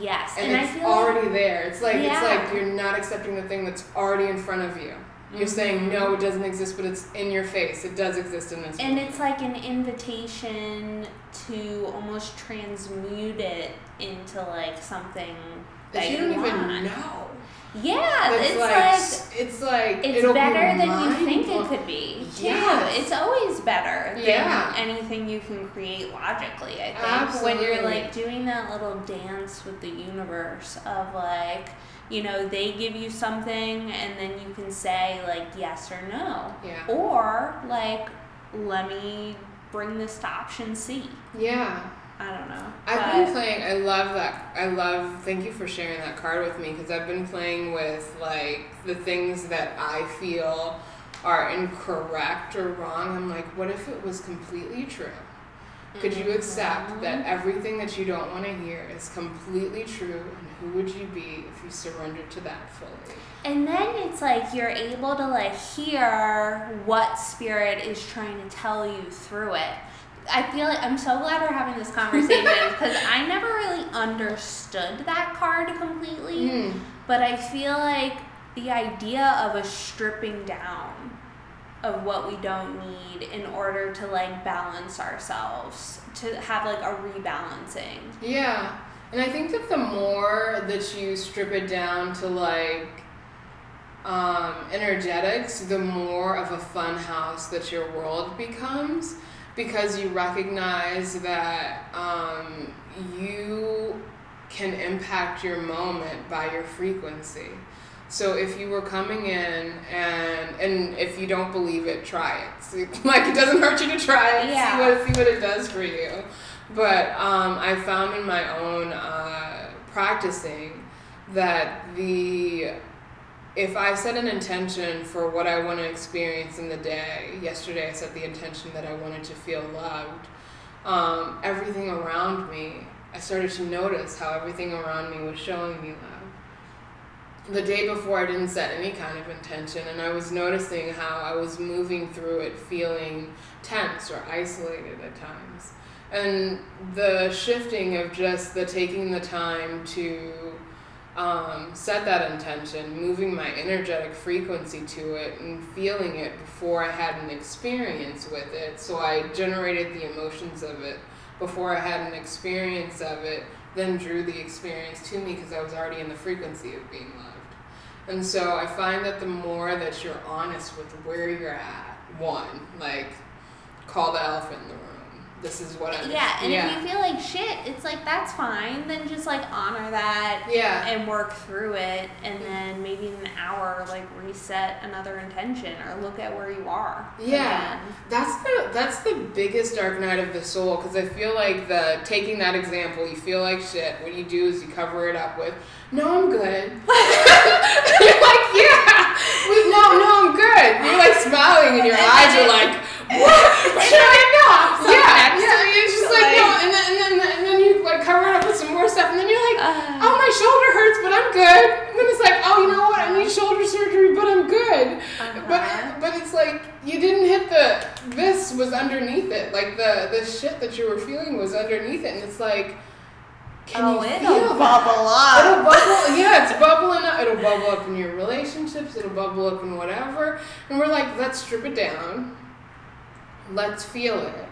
yes And, and, it's already there. It's like it's like you're not accepting the thing that's already in front of you. You're saying Mhm. no, it doesn't exist, but it's in your face. It does exist in this. And moment. it's like an invitation to almost transmute it into like something that, that you don't want. even know. Yeah, That's it's like, like, it's like it's be better than you think it could be. Yes. It's always better than Yeah. anything you can create logically. I think when you're like doing that little dance with the universe of like, you know, they give you something and then you can say like yes or no. Yeah. Or like, let me bring this to option C. Yeah. I don't know. I've but been playing. I love that. I love. Thank you for sharing that card with me because I've been playing with like the things that I feel are incorrect or wrong. I'm like, what if it was completely true? Could you mm-hmm. accept that everything that you don't want to hear is completely true? Who would you be if you surrendered to that fully? And then it's like you're able to like hear what spirit is trying to tell you through it. I feel like I'm so glad we're having this conversation because I never really understood that card completely. Mm. But I feel like the idea of a stripping down of what we don't need in order to like balance ourselves, to have like a rebalancing. Yeah. And I think that the more that you strip it down to like um, energetics, the more of a fun house that your world becomes because you recognize that um, you can impact your moment by your frequency. So if you were coming in and and if you don't believe it, try it. See, like it doesn't hurt you to try it. Yeah. See what see what it does for you. But um, I found in my own uh, practicing that the if I set an intention for what I want to experience in the day, yesterday I set the intention that I wanted to feel loved. Um, everything around me, I started to notice how everything around me was showing me love. The day before, I didn't set any kind of intention, and I was noticing how I was moving through it feeling tense or isolated at times. And the shifting of just the taking the time to um, set that intention, moving my energetic frequency to it, and feeling it before I had an experience with it. So I generated the emotions of it before I had an experience of it, then drew the experience to me because I was already in the frequency of being loved. And so I find that the more that you're honest with where you're at, one, like call the elephant in the room. This is what I'm Yeah, and if you feel like shit, it's like that's fine. Then just like honor that Yeah. and work through it, and then maybe in an hour, like reset another intention or look at where you are. Yeah, again. that's the that's the biggest dark night of the soul because I feel like the taking that example, you feel like shit. What you do is you cover it up with, "No, I'm good." You're like, "Yeah, wait, no, no, I'm good." You're like smiling, and your eyes are like, "What? Should I not?" Yeah, yeah. It's just like, like- no, and then, and then and then you like cover it up with some more stuff, and then you're like, Uh, "Oh, my shoulder hurts, but I'm good." And then it's like, "Oh, you know what? I need shoulder surgery, but I'm good." uh-huh. But but it's like you didn't hit the this was underneath it. Like the the shit that you were feeling was underneath it, and it's like, can oh, you it'll feel bubble that? It'll up. bubble. Yeah, it's bubbling up. It'll bubble up in your relationships. It'll bubble up in whatever. And we're like, let's strip it down. Let's feel it.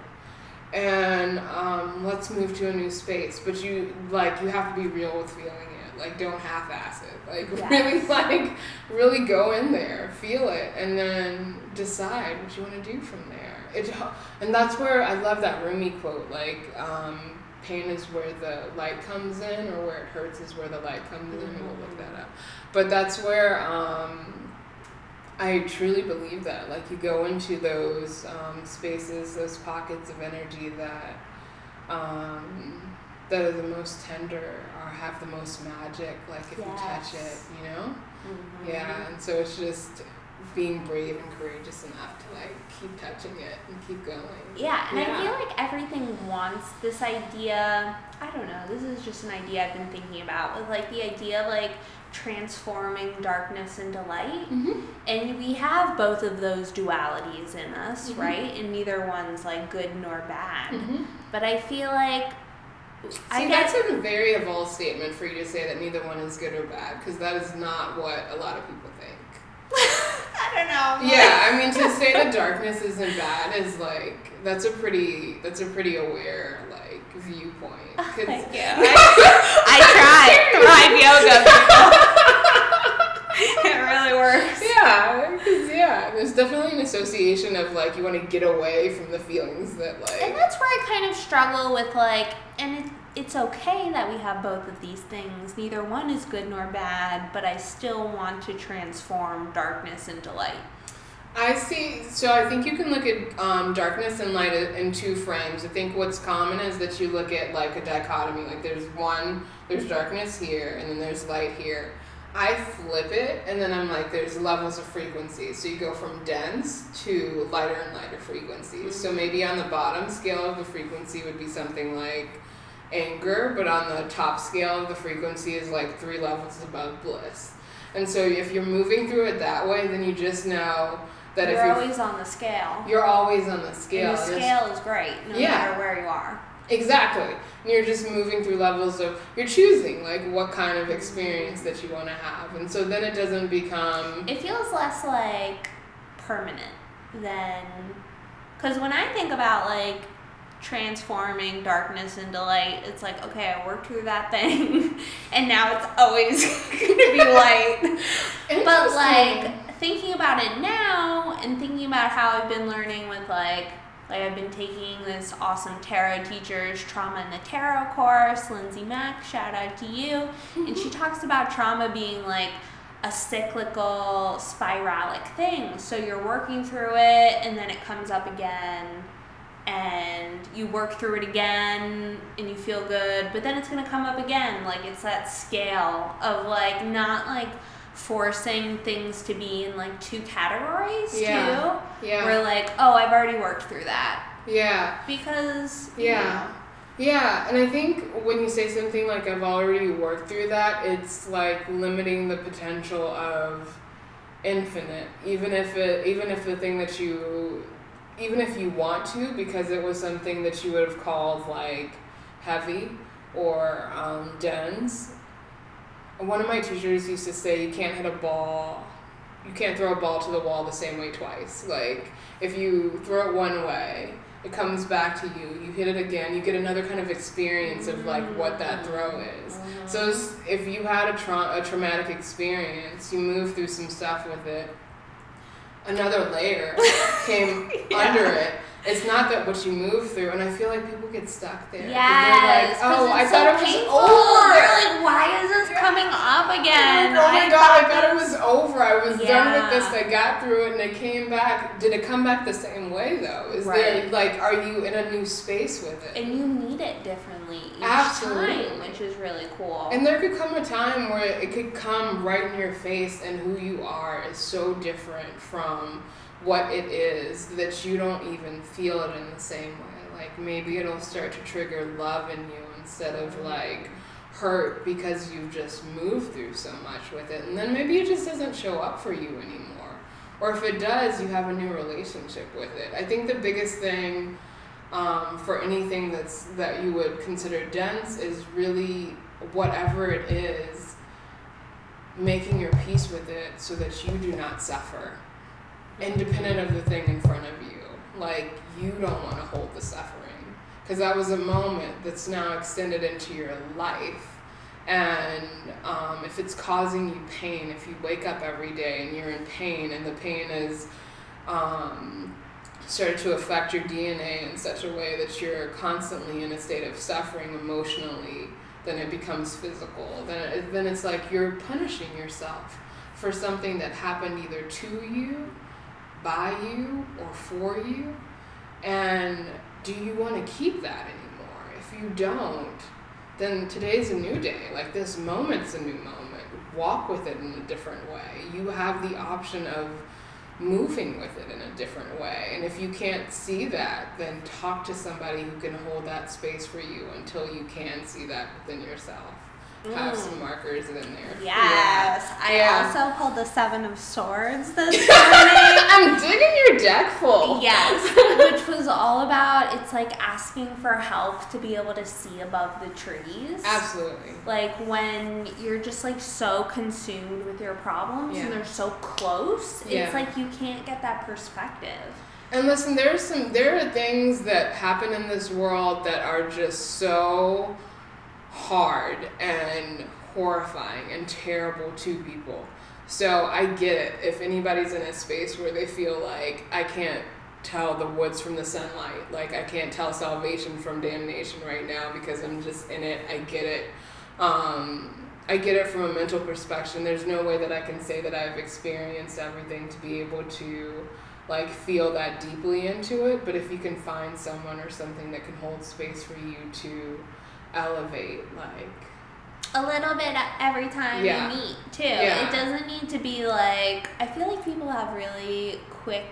And um, let's move to a new space. But you like you have to be real with feeling it. Like don't half-ass it. Like Yes. really like really go in there, feel it, and then decide what you want to do from there. It and that's where I love that Rumi quote. Like um, pain is where the light comes in, or where it hurts is where the light comes in. We'll look that up. But that's where um, I truly believe that. Like you go into those um, spaces, those pockets of energy that um, that are the most tender or have the most magic. Like if you touch it, you know. Mhm. Yeah, and so it's just being brave and courageous enough to like keep touching it and keep going. Yeah, and I feel like everything wants this idea. I don't know. This is just an idea I've been thinking about with like the idea of like transforming darkness into light. Mm-hmm. And we have both of those dualities in us, Mhm. right? And neither one's like good nor bad. Mm-hmm. But I feel like I See, guess that's a very evolved statement for you to say that neither one is good or bad, because that is not what a lot of people think. I don't know. Yeah, I mean to say that darkness isn't bad is like that's a pretty that's a pretty aware like viewpoint. 'cause- Thank you. I, I thrive yoga. it really works. yeah, 'cause, yeah, there's definitely an association of like you want to get away from the feelings that like. And that's where I kind of struggle with like, and it, it's okay that we have both of these things. Neither one is good nor bad, but I still want to transform darkness into light. I see. So I think you can look at um, darkness and light in two frames. I think what's common is that you look at like a dichotomy. Like there's one, there's darkness here, and then there's light here. I flip it, and then I'm like, there's levels of frequency. So you go from dense to lighter and lighter frequencies. So maybe on the bottom scale of the frequency would be something like anger, but on the top scale of the frequency is like three levels above bliss. And so if you're moving through it that way, then you just know that you're if you're always on the scale. you're always on the scale. And the scale is great, no Yeah. matter where you are. Exactly. And you're just moving through levels of you're choosing like what kind of experience that you want to have. And so then it doesn't become It feels less like permanent than. Because when I think about like transforming darkness into light, it's like, okay, I worked through that thing, and now it's always going to be light. but like thinking about it now and thinking about how I've been learning with like like I've been taking this awesome tarot teacher's trauma in the tarot course, Lindsay Mack, shout out to you. And she talks about trauma being like a cyclical spiralic thing. So you're working through it and then it comes up again and you work through it again and you feel good, but then it's gonna come up again. Like it's that scale of like not like forcing things to be in like two categories Yeah. too. yeah. Where like, oh, I've already worked through that. Yeah. Because Yeah. Yeah, and I think when you say something like I've already worked through that, it's like limiting the potential of infinite. Even if it even if the thing that you even if you want to because it was something that you would have called like heavy or um, dense. One of my teachers used to say you can't hit a ball you can't throw a ball to the wall the same way twice. Like if you throw it one way, it comes back to you. You hit it again. You get another kind of experience of like what that throw is. Mm-hmm. So if you had a, tra- a traumatic experience, you move through some stuff with it. Another layer came Yeah. under it. It's not that what you move through, and I feel like people get stuck there. Yes, They're like, oh, I it's thought so it was painful. over. They're like, why is this coming up again? oh my I god, I thought it was over. I was done with this. I got through it and it came back. Did it come back the same way though? Is there like are you in a new space with it? And you need it differently each Absolutely. time, which is really cool. And there could come a time where it could come right in your face, and who you are is so different from what it is that you don't even feel it in the same way. Like maybe it'll start to trigger love in you instead of like hurt because you've just moved through so much with it. And then maybe it just doesn't show up for you anymore. Or if it does, you have a new relationship with it. I think the biggest thing um, for anything that's that you would consider dense is really whatever it is making your peace with it so that you do not suffer independent of the thing in front of you like you don't want to hold the suffering because that was a moment that's now extended into your life and um, if it's causing you pain if you wake up every day and you're in pain and the pain is um, started to affect your DNA in such a way that you're constantly in a state of suffering emotionally, then it becomes physical. Then it, then it's like you're punishing yourself for something that happened either to you, by you, or for you. And do you want to keep that anymore? If you don't, then today's a new day. Like this moment's a new moment. Walk with it in a different way. You have the option of moving with it in a different way. And if you can't see that, then talk to somebody who can hold that space for you until you can see that within yourself. Have some mm. markers in there. yes, I Yeah. also pulled the Seven of Swords this morning. I'm digging your deck full. Yes, which was all about it's like asking for help to be able to see above the trees. Absolutely. Like when you're just like so consumed with your problems Yeah. and they're so close, Yeah. it's like you can't get that perspective. And listen, there's some there are things that happen in this world that are just so hard and horrifying and terrible to people. So I get it if anybody's in a space where they feel like I can't tell the woods from the sunlight, like I can't tell salvation from damnation right now because I'm just in it. I get it. Um, I get it from a mental perspective. There's no way that I can say that I've experienced everything to be able to like feel that deeply into it. But if you can find someone or something that can hold space for you to elevate, like A little bit every time Yeah. you meet too. Yeah. It doesn't need to be like I feel like people have really quick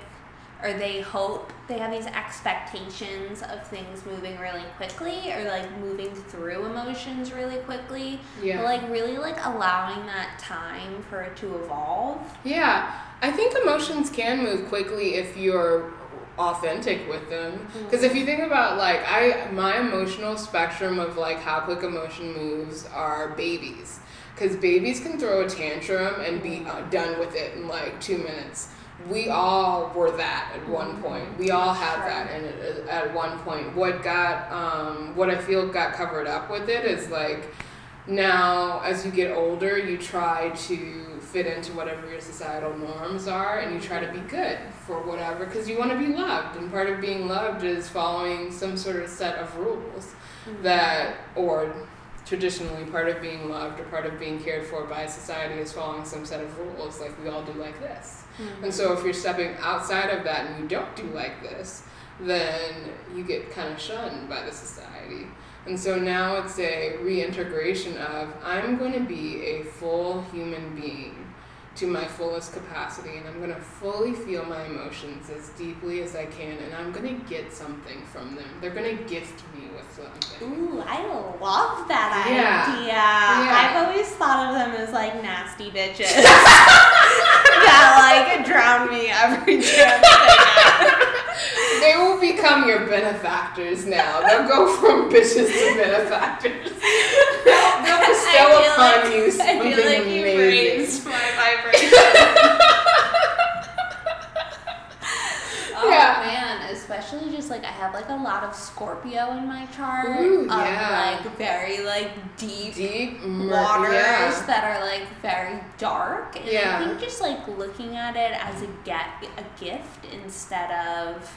or they hope they have these expectations of things moving really quickly or like moving through emotions really quickly. yeah, But like really like allowing that time for it to evolve. yeah. I think emotions can move quickly if you're authentic with them. Because if you think about like I, my emotional spectrum of like how quick emotion moves are babies. Because babies can throw a tantrum and be uh, done with it in like two minutes. We all were that at one point. We all had Sure. that in, at one point. What got, um, what I feel got covered up with it is like now as you get older, you try to fit into whatever your societal norms are and you try to be good for whatever because you want to be loved. And part of being loved is following some sort of set of rules mm-hmm. that, or traditionally, part of being loved or part of being cared for by society is following some set of rules, like we all do like this. Mm-hmm. And so if you're stepping outside of that and you don't do like this, then you get kind of shunned by the society. And so now it's a reintegration of I'm going to be a full human being to my fullest capacity and I'm going to fully feel my emotions as deeply as I can and I'm going to get something from them. They're going to gift me with something. Ooh, I love that Yeah. idea. Yeah. I've always thought of them as like nasty bitches that like drown me every chance they will become your benefactors now. They'll go from bitches to benefactors. They'll, they'll bestow upon like- you I something feel like amazing. raised my vibration. oh Yeah. man, especially just like I have like a lot of Scorpio in my chart. Ooh, of yeah. like very like deep, Deep waters yeah. that are like very dark. And Yeah. I think just like looking at it as a get a gift instead of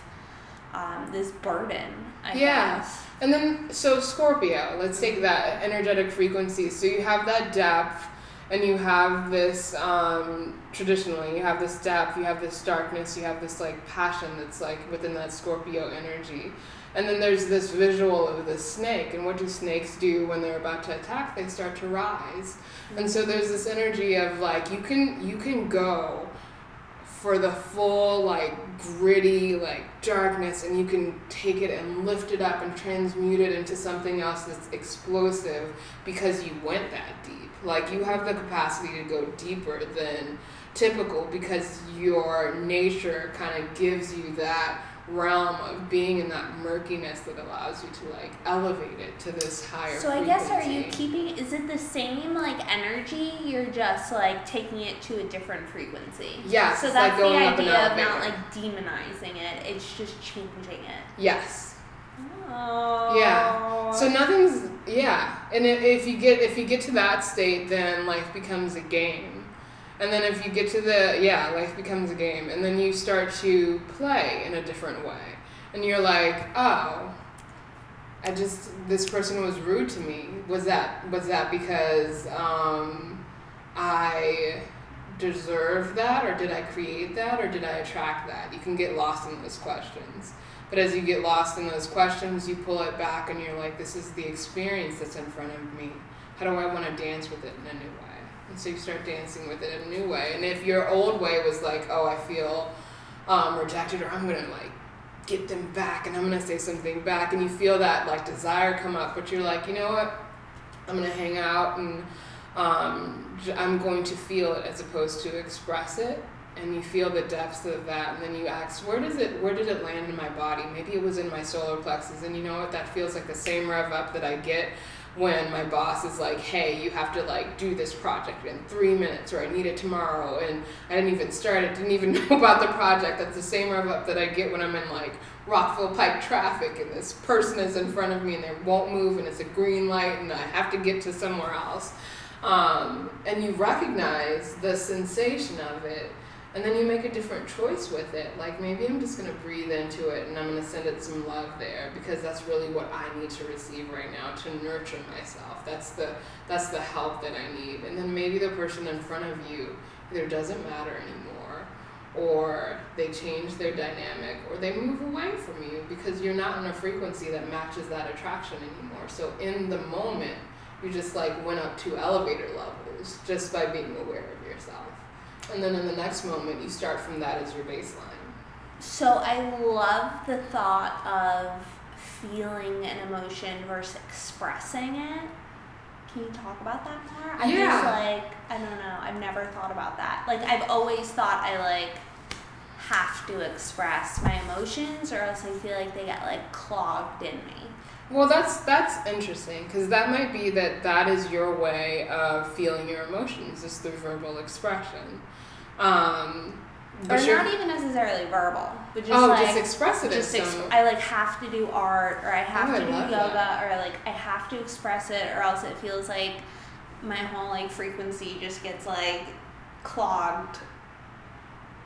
um, this burden. I Yeah. guess. And then, so Scorpio, let's take that energetic frequency. So you have that depth, and you have this, um, traditionally, you have this depth, you have this darkness, you have this like passion that's like within that Scorpio energy. And then there's this visual of the snake, and what do snakes do when they're about to attack? They start to rise. And so there's this energy of like you can you can go for the full like gritty like darkness and you can take it and lift it up and transmute it into something else that's explosive because you went that deep like you have the capacity to go deeper than typical because your nature kind of gives you that realm of being in that murkiness that allows you to like elevate it to this higher So I guess are you keeping is it the same like energy? You're just like taking it to a different frequency. Yes, So that's like the idea of not like demonizing it. It's just changing it. yes Oh. Yeah. So nothing's yeah, and if, you get if you get to that state, then life becomes a game, and then if you get to the yeah, life becomes a game, and then you start to play in a different way, and you're like, oh, I just this person was rude to me. Was that was that because um, I deserve that, or did I create that, or did I attract that? You can get lost in those questions. But as you get lost in those questions, you pull it back and you're like, this is the experience that's in front of me. How do I want to dance with it in a new way? And so you start dancing with it in a new way. And if your old way was like, oh, I feel um, rejected, or I'm going to like get them back and I'm going to say something back, and you feel that like desire come up, but you're like, you know what? I'm going to hang out and um, I'm going to feel it as opposed to express it and you feel the depths of that and then you ask where does it where did it land in my body? Maybe it was in my solar plexus. And you know what? That feels like the same rev up that i get when my boss is like hey you have to like do this project in three minutes or i need it tomorrow and i didn't even start it didn't even know about the project. That's the same rev up that i get when i'm in like rockville pike traffic and this person is in front of me and they won't move and it's a green light and i have to get to somewhere else. Um, and you recognize the sensation of it and then you make a different choice with it. Like maybe i'm just going to breathe into it and i'm going to send it some love there because that's really what i need to receive right now to nurture myself. That's the that's the help that i need. And then maybe the person in front of you either doesn't matter anymore or they change their dynamic or they move away from you because you're not in a frequency that matches that attraction anymore. So in the moment you just like went up two elevator levels just by being aware of and then in the next moment, you start from that as your baseline. So I love the thought of feeling an emotion versus expressing it. Can you talk about that more? I just Yeah. like I don't know. I've never thought about that. Like I've always thought I like have to express my emotions or else I feel like they get like clogged in me. Well, that's that's interesting because that might be that that is your way of feeling your emotions is through verbal expression. Um, Or not even necessarily verbal, but just oh, like just express it just ex- some. I like have to do art or I have Oh, I to do yoga that. or like I have to express it or else it feels like my whole like frequency just gets like clogged.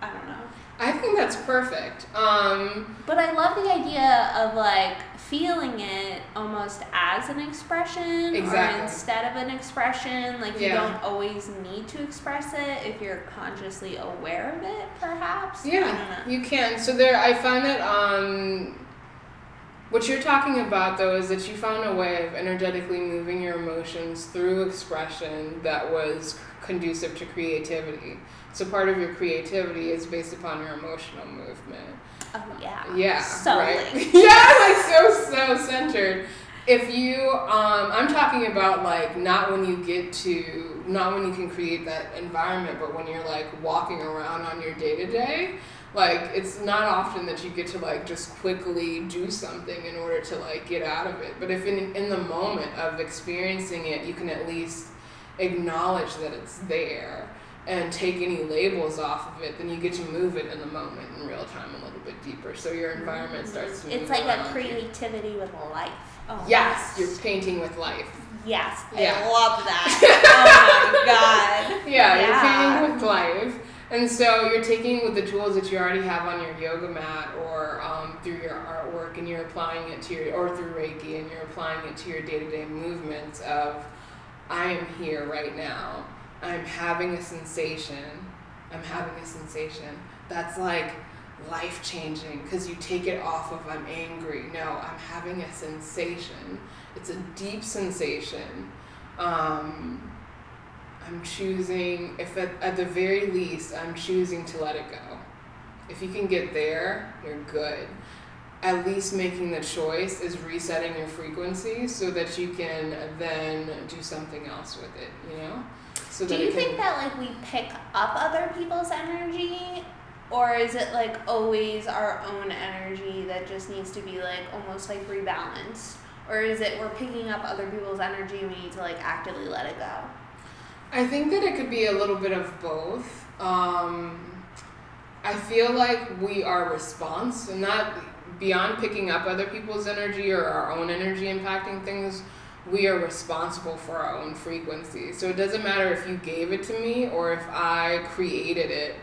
I don't know. I think that's perfect. Um, But I love the idea of like feeling it almost as an expression Exactly. or instead of an expression. Like you Yeah. don't always need to express it if you're consciously aware of it, perhaps. Yeah, you can. So there, I find that um, what you're talking about though is that you found a way of energetically moving your emotions through expression that was conducive to creativity. So part of your creativity is based upon your emotional movement. Oh yeah. Yeah, So right. linked. yeah, like so so centered. If you, um, I'm talking about like not when you get to, not when you can create that environment, but when you're like walking around on your day to day. Like it's not often that you get to like just quickly do something in order to like get out of it. But if in in the moment of experiencing it, you can at least acknowledge that it's there and take any labels off of it, then you get to move it in the moment in real time a little bit deeper. So your environment starts to. It's like a around you. creativity with life. Oh Yes, my you're painting with life. Yes, Yeah. I love that. oh my god. Yeah, Yeah. you're painting with life. And so you're taking with the tools that you already have on your yoga mat or um, through your artwork and you're applying it to your, or through Reiki and you're applying it to your day to day movements of, I am here right now. I'm having a sensation. I'm having a sensation. That's like life changing because you take it off of I'm angry. No, I'm having a sensation. It's a deep sensation. Um, I'm choosing, if at, at the very least, I'm choosing to let it go. If you can get there, you're good. At least making the choice is resetting your frequency so that you can then do something else with it, you know? So Do you think that like we pick up other people's energy or is it like always our own energy that just needs to be like almost like rebalanced? Or is it we're picking up other people's energy and we need to like actively let it go? I think that it could be a little bit of both. Um, I feel like we are response, and not beyond picking up other people's energy or our own energy impacting things. We are responsible for our own frequency. So it doesn't matter if you gave it to me or if I created it.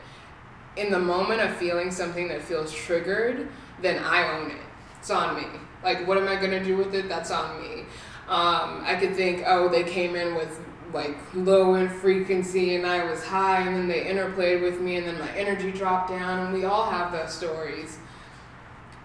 In the moment of feeling something that feels triggered, then I own it. It's on me. Like, what am I gonna do with it? That's on me. Um, I could think, oh, they came in with like low in frequency and I was high and then they interplayed with me and then my energy dropped down and we all have those stories.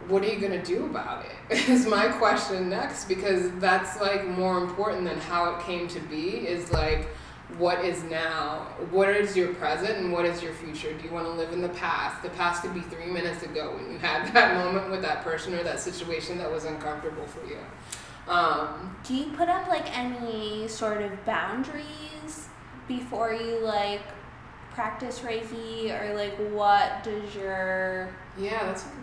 What are you gonna do about it? Is my question next because that's like more important than how it came to be is like what is now? What is your present and what is your future? Do you want to live in the past? The past could be three minutes ago when you had that moment with that person or that situation that was uncomfortable for you. Um, Do you put up like any sort of boundaries before you like practice Reiki or like what does your yeah, that's a good.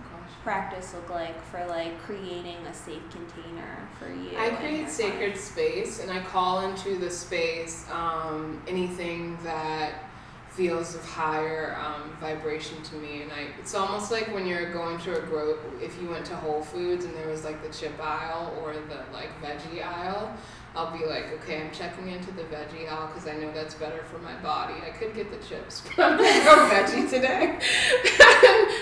Practice look like for like creating a safe container for you? I create sacred clients? space and I call into the space um, anything that feels of higher um, vibration to me. And I, it's almost like when you're going to a grow, if you went to Whole Foods and there was like the chip aisle or the like veggie aisle, I'll be like, okay, I'm checking into the veggie aisle because I know that's better for my body. I could get the chips, but I'm gonna go veggie today.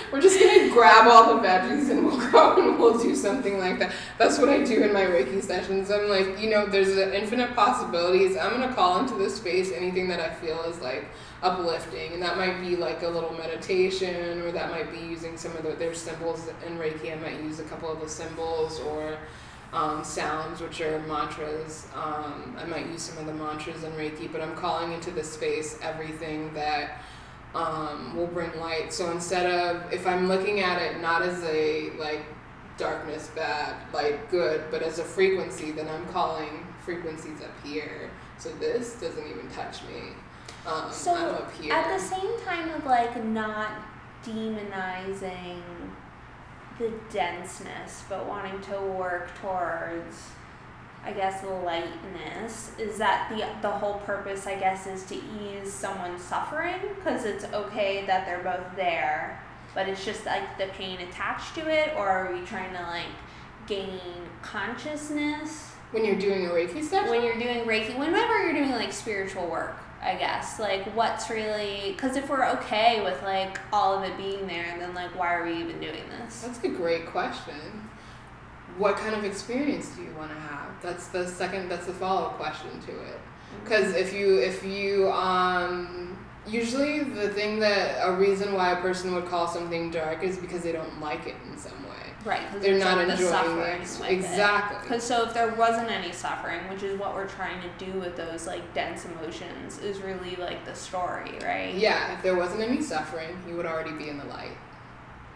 We're just gonna grab all the veggies and we'll go and we'll do something like that. That's what I do in my Reiki sessions. I'm like, you know, there's infinite possibilities. I'm gonna call into this space anything that I feel is like uplifting, and that might be like a little meditation, or that might be using some of the there's symbols in Reiki. I might use a couple of the symbols or um, sounds, which are mantras. Um, I might use some of the mantras in Reiki, but I'm calling into this space everything that um, will bring light. So instead of, if I'm looking at it not as a like darkness, bad, light, good, but as a frequency, then I'm calling frequencies up here. So this doesn't even touch me. Um, So I'm up here. at the same time of like not demonizing the denseness, but wanting to work towards, I guess, lightness, is that the the whole purpose? I guess is to ease someone's suffering because it's okay that they're both there, but it's just like the pain attached to it, or are we trying to like gain consciousness? when you're doing a Reiki session? when you're doing Reiki, whenever you're doing like spiritual work, I guess, like what's really, because if we're okay with like all of it being there, then like why are we even doing this? That's a great question. What kind of experience do you want to have? That's the second. That's the follow up question to it. Because if you if you um usually the thing that a reason why a person would call something dark is because they don't like it in some. Right, because They're not like the enjoying suffering it. with Exactly. Because so if there wasn't any suffering, which is what we're trying to do with those like dense emotions, is really like the story, right? Yeah, if there wasn't any suffering, you would already be in the light.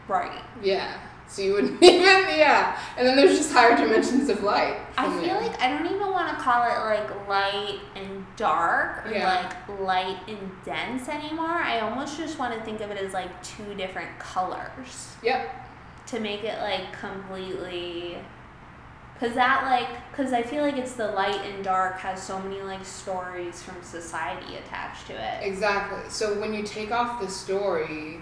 Right. Yeah. So you wouldn't even yeah. And then there's just higher dimensions of light. I feel there. like I don't even want to call it like light and dark or Yeah. like light and dense anymore. I almost just want to think of it as like two different colors Yep. To make it like completely Cause that like, cause I feel like it's the light and dark has so many like stories from society attached to it. Exactly. So when you take off the story,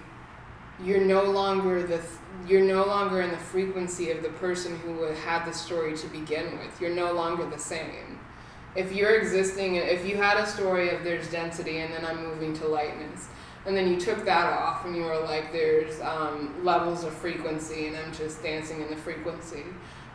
you're no longer the you're no longer in the frequency of the person who had the story to begin with. You're no longer the same. If you're existing, if you had a story of there's density and then I'm moving to lightness, and then you took that off and you were like there's um, levels of frequency and I'm just dancing in the frequency.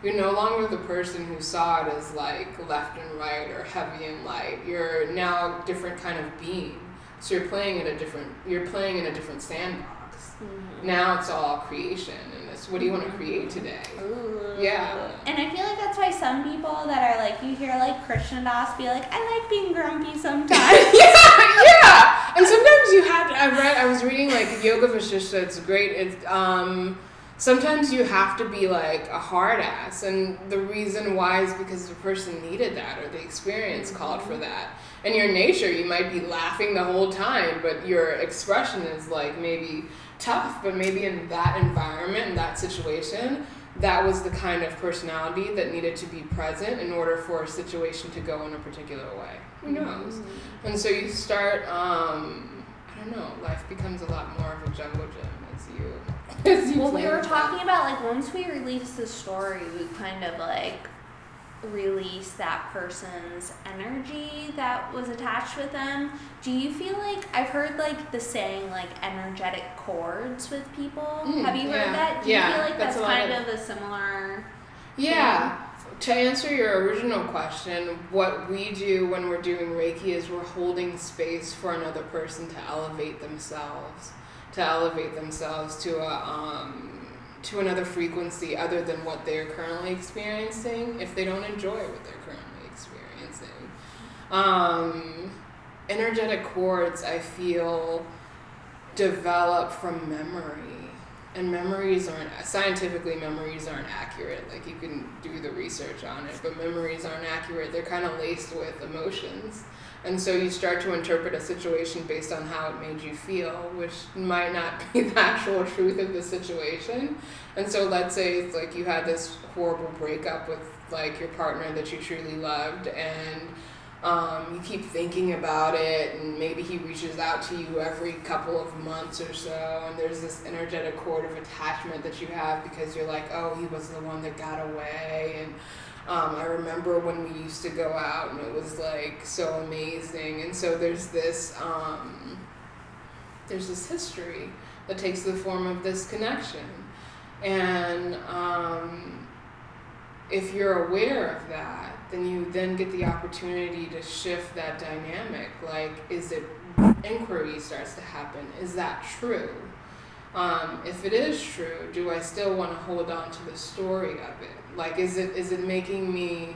You're no longer the person who saw it as like left and right or heavy and light. You're now a different kind of being. So you're playing in a different you're playing in a different sandbox. Mm-hmm. Now it's all creation, and what do you want to create today? Ooh. Yeah. And I feel like that's why some people that are like, you hear like Krishna Das be like, I like being grumpy sometimes. yeah, yeah. And sometimes you have to. I read. I was reading like Yoga Vasishtha. It's great. It's um. Sometimes you have to be like a hard ass, and the reason why is because the person needed that or the experience called for that in your nature you might be laughing the whole time but your expression is like maybe tough, but maybe in that environment, in that situation, that was the kind of personality that needed to be present in order for a situation to go in a particular way. Who knows? Mm-hmm. And so you start, um, I don't know, life becomes a lot more of a jungle gym as you. As you well, we were talking about like once we release the story, we kind of like release that person's energy that was attached with them. Do you feel like I've heard like the saying like energetic cords with people? Mm, Have you heard yeah. that? Do you feel like that's, that's kind of, of, a similar Yeah. Thing? To answer your original question, what we do when we're doing Reiki is we're holding space for another person to elevate themselves, to elevate themselves to a um, to another frequency other than what they're currently experiencing if they don't enjoy what they're currently experiencing. Um, energetic cords, I feel, develop from memory. And memories aren't, scientifically, memories aren't accurate. Like, you can do the research on it, but memories aren't accurate. They're kind of laced with emotions. And so you start to interpret a situation based on how it made you feel, which might not be the actual truth of the situation. And so let's say it's like you had this horrible breakup with like your partner that you truly loved and um, you keep thinking about it and maybe he reaches out to you every couple of months or so and there's this energetic cord of attachment that you have because you're like oh he was the one that got away and um, I remember when we used to go out and it was like so amazing. And so there's this um, there's this history that takes the form of this connection. And um, if you're aware of that, then you then get the opportunity to shift that dynamic. Like, is it inquiry starts to happen? Is that true? Um, if it is true, do I still want to hold on to the story of it? Like, is it is it making me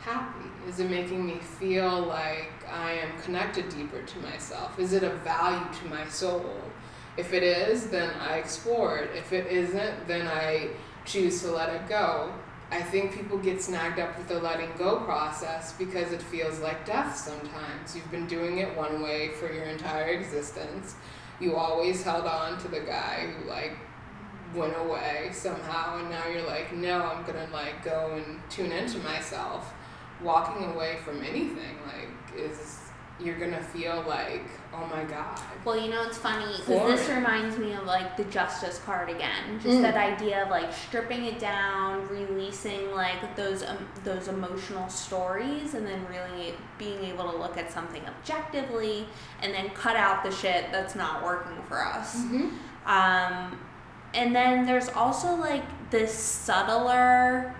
happy? Is it making me feel like I am connected deeper to myself? Is it a value to my soul? If it is, then I explore it. If it isn't, then I choose to let it go. I think people get snagged up with the letting go process because it feels like death sometimes. You've been doing it one way for your entire existence. You always held on to the guy who like went away somehow and now you're like no i'm gonna like go and tune into myself. Walking away from anything like is you're gonna feel like oh my god. Well you know it's funny because this reminds me of like the justice card again. Just mm. that idea of like stripping it down releasing like those um, those emotional stories and then really being able to look at something objectively and then cut out the shit that's not working for us. Mm-hmm. um, and then there's also like this subtler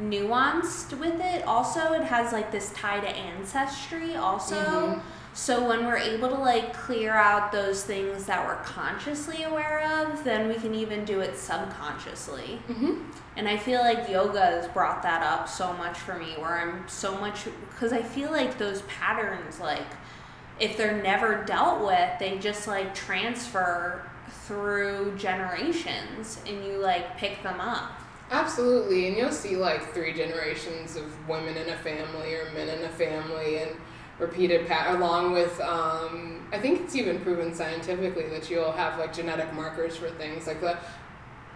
nuanced with it also it has like this tie to ancestry also mm-hmm. so when we're able to like clear out those things that we're consciously aware of then we can even do it subconsciously mm-hmm. and i feel like yoga has brought that up so much for me where i'm so much because i feel like those patterns like if they're never dealt with they just like transfer through generations and you like pick them up. Absolutely, and you'll see like three generations of women in a family or men in a family and repeated pat along with um, I think it's even proven scientifically that you'll have like genetic markers for things like the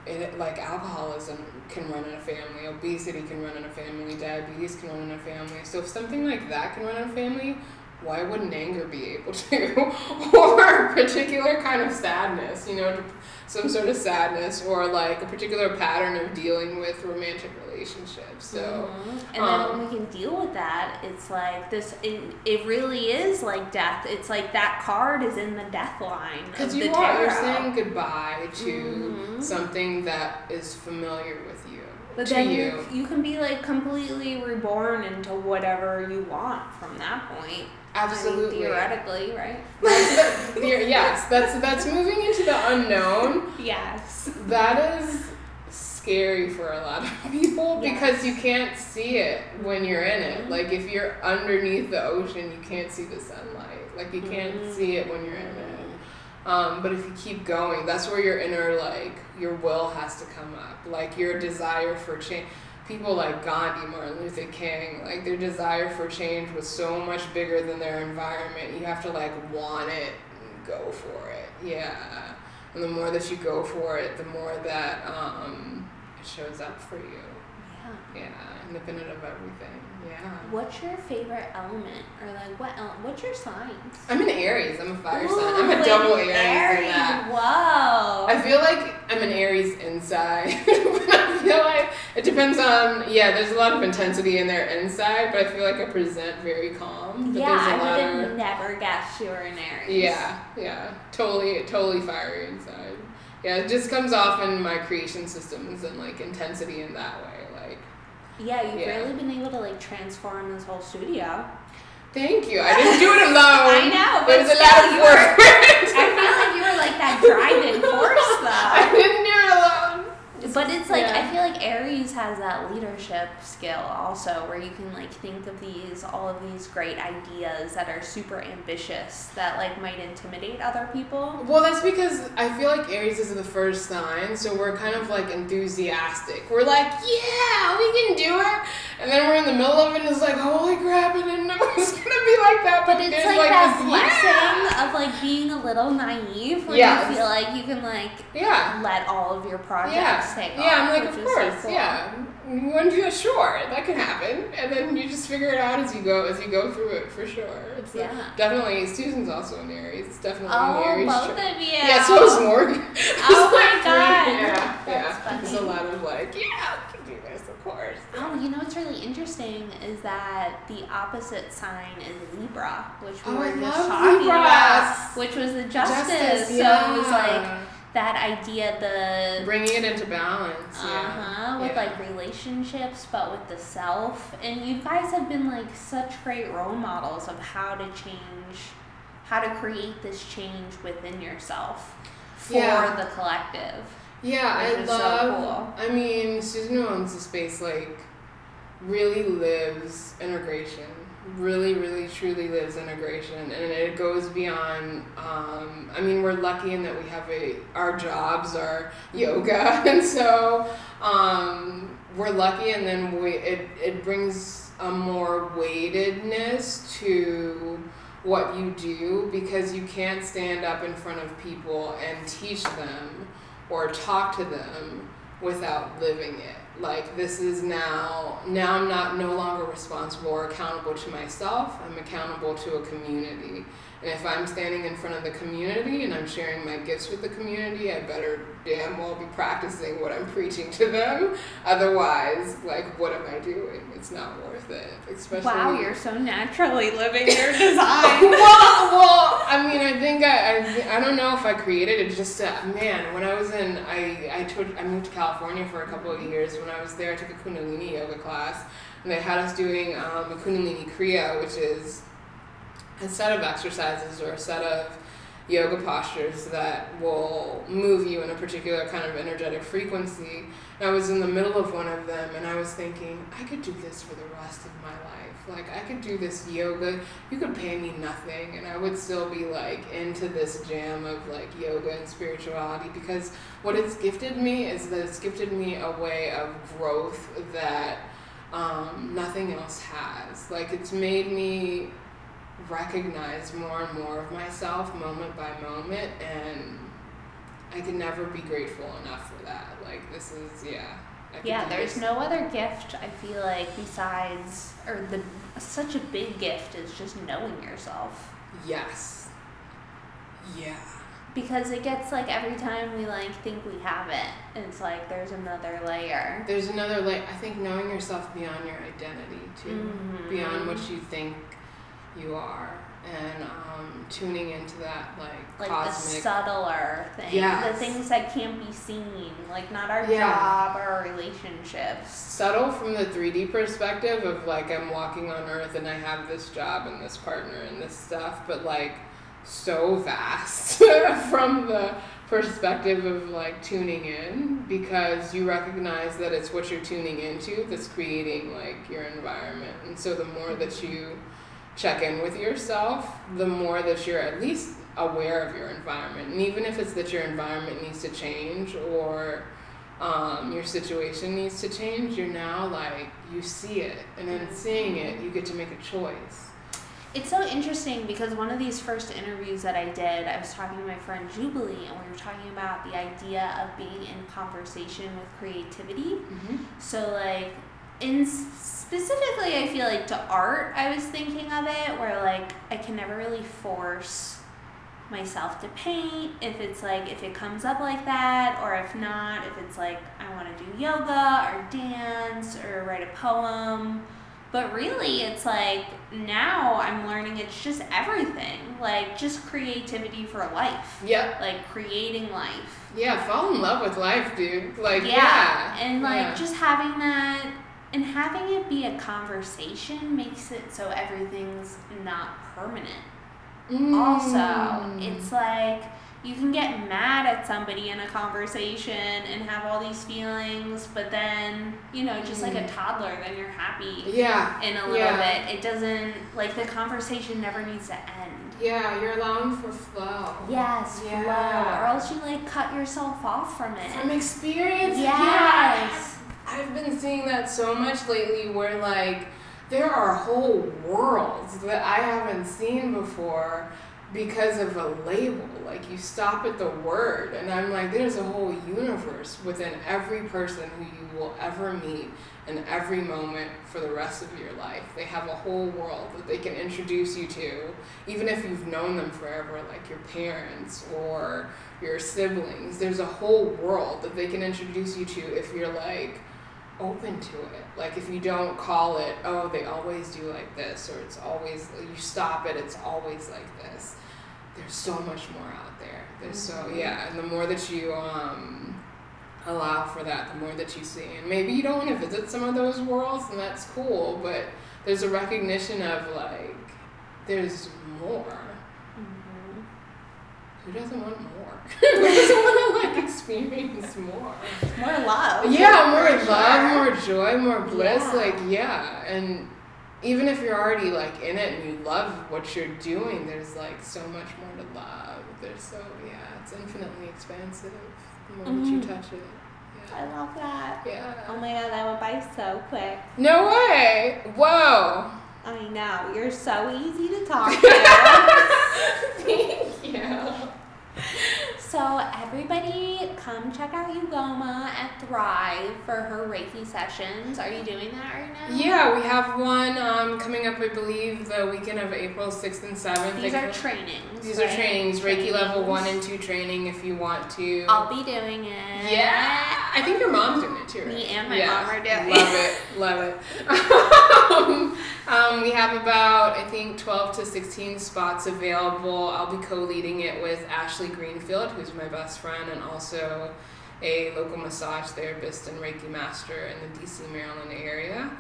it, like alcoholism can run in a family, obesity can run in a family, diabetes can run in a family. So if something like that can run in a family, why wouldn't anger be able to? or a particular kind of sadness, you know, some sort of sadness or like a particular pattern of dealing with romantic relationships. So, mm-hmm. and then um, when we can deal with that, it's like this. It, it really is like death. It's like that card is in the death line. Because you are you're saying goodbye to mm-hmm. something that is familiar with you. But then you. you you can be like completely reborn into whatever you want from that point. Absolutely. I mean, theoretically, right? That's the, yes, that's that's moving into the unknown. Yes. That is scary for a lot of people yes. because you can't see it when you're in it. Mm-hmm. Like if you're underneath the ocean, you can't see the sunlight. Like you can't mm-hmm. see it when you're in it. Um, but if you keep going, that's where your inner like your will has to come up. Like your desire for change people like Gandhi, Martin Luther King, like their desire for change was so much bigger than their environment. You have to like want it and go for it. Yeah. And the more that you go for it, the more that um, it shows up for you. Yeah. Yeah, independent of everything. Yeah. What's your favorite element, or like what? El- what's your sign? I'm an Aries. I'm a fire Ooh, sign. I'm a double Aries. Aries. Whoa. I feel like I'm an Aries inside, but I feel like it depends on. Yeah, there's a lot of intensity in there inside, but I feel like I present very calm. But yeah, I would have of, never guessed you were an Aries. Yeah, yeah, totally, totally fiery inside. Yeah, it just comes off in my creation systems and like intensity in that way. Yeah, you've yeah. really been able to like transform this whole studio. Thank you. I didn't do it alone. I know, but it was a lot of work. I feel like you were like that driving force, though. I didn't do it alone. But it's like yeah. I feel like Aries has that leadership skill also, where you can like think of these all of these great ideas that are super ambitious that like might intimidate other people. Well, that's because I feel like Aries is the first sign, so we're kind of like enthusiastic. We're like, yeah, we can do it, and then we're in the middle of it, and it's like, holy crap, I didn't know it was gonna be like that. But, but it's like, like, that blessing yeah. of like being a little naive, where yes. you feel like you can like yeah. let all of your projects. Yeah take yeah, off. I'm like, of course, cool. yeah. You want to do that? Sure, that can happen, and then you just figure it out as you go as you go through it for sure. It's yeah. Like, definitely. Susan's also an Aries. It's definitely oh, an Aries. both of you. Yeah, so is Morgan. Oh my god. Yeah, That's yeah. Funny. There's a lot of like, yeah, we can do this, of course. Oh, you know what's really interesting is that the opposite sign is Libra, which we oh, were I just talking Libras. about, which was the justice. justice yeah. So it was like that idea the bringing it into balance uh-huh with yeah. like relationships but with the self and you guys have been like such great role models of how to change how to create this change within yourself for yeah. the collective yeah i love so cool. i mean susan owns the space like really lives integration really, really, truly lives integration, and it goes beyond. Um, I mean, we're lucky in that we have a our jobs are yoga, and so um, we're lucky, and then we it it brings a more weightedness to what you do because you can't stand up in front of people and teach them or talk to them without living it like this is now now i'm not no longer responsible or accountable to myself. I'm accountable to a community if I'm standing in front of the community and I'm sharing my gifts with the community, I better damn well be practicing what I'm preaching to them. Otherwise, like, what am I doing? It's not worth it. Especially wow, you're so naturally living your design. well, well, I mean, I think I, I, I don't know if I created it. Just uh, man, when I was in, I I took I moved to California for a couple of years. When I was there, I took a Kundalini yoga class, and they had us doing um, a Kundalini Kriya, which is a set of exercises or a set of yoga postures that will move you in a particular kind of energetic frequency. And I was in the middle of one of them and I was thinking, I could do this for the rest of my life. Like, I could do this yoga. You could pay me nothing and I would still be like into this jam of like yoga and spirituality because what it's gifted me is that it's gifted me a way of growth that um, nothing else has. Like, it's made me recognize more and more of myself moment by moment and I can never be grateful enough for that. Like this is yeah. Yeah, there's this. no other gift I feel like besides or the such a big gift is just knowing yourself. Yes. Yeah. Because it gets like every time we like think we have it, it's like there's another layer. There's another like I think knowing yourself beyond your identity too, Mhm. beyond what you think you are, and um, tuning into that like, Like cosmic. the subtler thing. Yes. The things that can't be seen. Like not our Yeah. job or our relationships. subtle from the 3D perspective of like I'm walking on earth and I have this job and this partner and this stuff, but like so vast from the perspective of like tuning in because you recognize that it's what you're tuning into that's creating like your environment. And so the more that you check in with yourself, the more that you're at least aware of your environment. And even if it's that your environment needs to change or um, your situation needs to change, you're now like, you see it. And then seeing it, you get to make a choice. It's so interesting because one of these first interviews that I did, I was talking to my friend Jubilee, and we were talking about the idea of being in conversation with creativity. Mm-hmm. So, like, in specifically, I feel like to art, I was thinking of it where, like, I can never really force myself to paint if it's like if it comes up like that or if not if it's like i want to do yoga or dance or write a poem but really it's like now i'm learning it's just everything like just creativity for life yeah like creating life Yeah, fall in love with life, dude. Like, yeah, yeah. and like Yeah. just having that and having it be a conversation makes it so everything's not permanent also Mm. it's like you can get mad at somebody in a conversation and have all these feelings but then you know just like a Mm. toddler then you're happy Yeah. in a little Yeah. bit it doesn't like the conversation never needs to end Yeah, you're allowing for flow. yes flow Yeah. or else you like cut yourself off from it From experience. yes I've been seeing that so much lately where like there are whole worlds that I haven't seen before because of a label. Like you stop at the word and I'm like there's a whole universe within every person who you will ever meet in every moment for the rest of your life. They have a whole world that they can introduce you to, even if you've known them forever, like your parents or your siblings. There's a whole world that they can introduce you to if you're like open to it. Like if you don't call it, oh, they always do like this, or it's always you stop it, it's always like this. There's so much more out there. There's so yeah, and the more that you um allow for that, the more that you see. And maybe you don't want to visit some of those worlds, and that's cool, but there's a recognition of like there's more. Mhm. Who doesn't want more? Who doesn't want to like experience more? more love Yeah, more love, more joy, more bliss. Yeah. Like, yeah. And even if you're already like in it and you love what you're doing, there's like so much more to love. There's so, yeah, it's infinitely expansive the moment you Mhm. touch it. I love that. Yeah. Oh my god, that went by so quick. No way! Whoa! I know, you're so easy to talk to. Thank you. So, everybody, come check out Ugoma at Thrive for her Reiki sessions. Are you doing that right now? Yeah, we have one um, coming up, I believe, the weekend of April 6th and 7th. These are trainings. These right? are trainings, Reiki level 1 and 2 training if you want to. I'll be doing it. Yeah, I think your mom's doing it too, right? Me and my yeah. mom are doing it. Love it, love it. um, we have about I think twelve to sixteen spots available. I'll be co-leading it with Ashley Greenfield, who's my best friend and also a local massage therapist and Reiki master in the DC, Maryland area.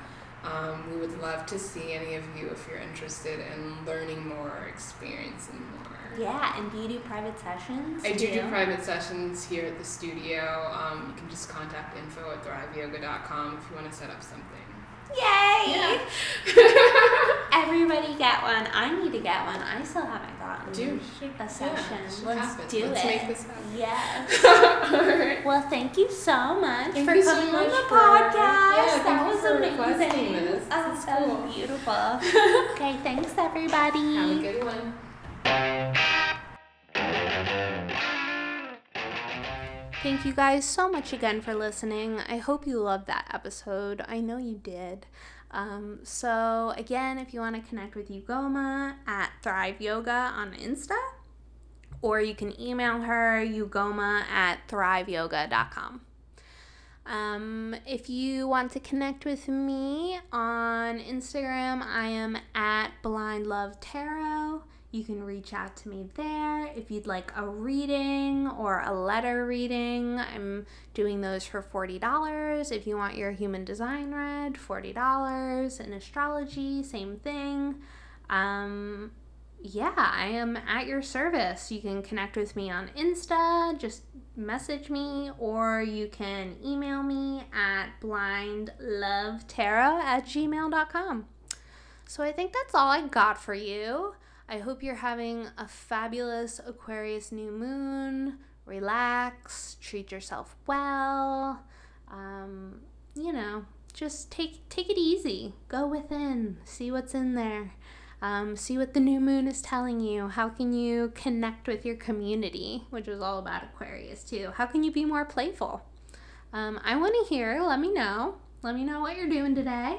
Um, we would love to see any of you if you're interested in learning more, or experiencing more. Yeah, and do you do private sessions? I do do private sessions here at the studio. Um, you can just contact info at thriveyoga.com if you want to set up something. Yay! Everybody get one. I need to get one. I still haven't gotten Dude, should, a session. Yeah, Let's happen. do Let's it. make this happen. Yes. Alright. Well, thank you so much Thank for you so coming much on the for- podcast. yeah, that was amazing. this. Oh, This that cool. was beautiful. okay, thanks everybody. Have a good one. Thank you guys so much again for listening. I hope you loved that episode. I know you did. Um, so, again, if you want to connect with Ugoma at Thrive Yoga on Insta, or you can email her, ugoma at thriveyoga.com. Um, if you want to connect with me on Instagram, I am at Blind Love Tarot. You can reach out to me there. If you'd like a reading or a letter reading, I'm doing those for $40. If you want your human design read, $40. In astrology, same thing. Um, yeah, I am at your service. You can connect with me on Insta, just message me, or you can email me at blindlovetarot at gmail.com. So I think that's all I got for you. I hope you're having a fabulous Aquarius new moon. Relax, treat yourself well. Um, you know, just take take it easy. Go within, see what's in there. Um, see what the new moon is telling you. How can you connect with your community, which is all about Aquarius too? How can you be more playful? Um, I want to hear. Let me know. Let me know what you're doing today.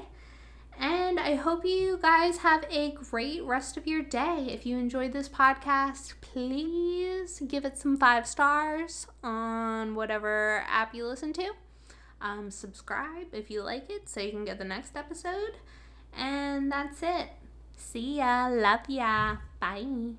And I hope you guys have a great rest of your day. If you enjoyed this podcast, please give it some five stars on whatever app you listen to. Um, subscribe if you like it so you can get the next episode. And that's it. See ya. Love ya. Bye.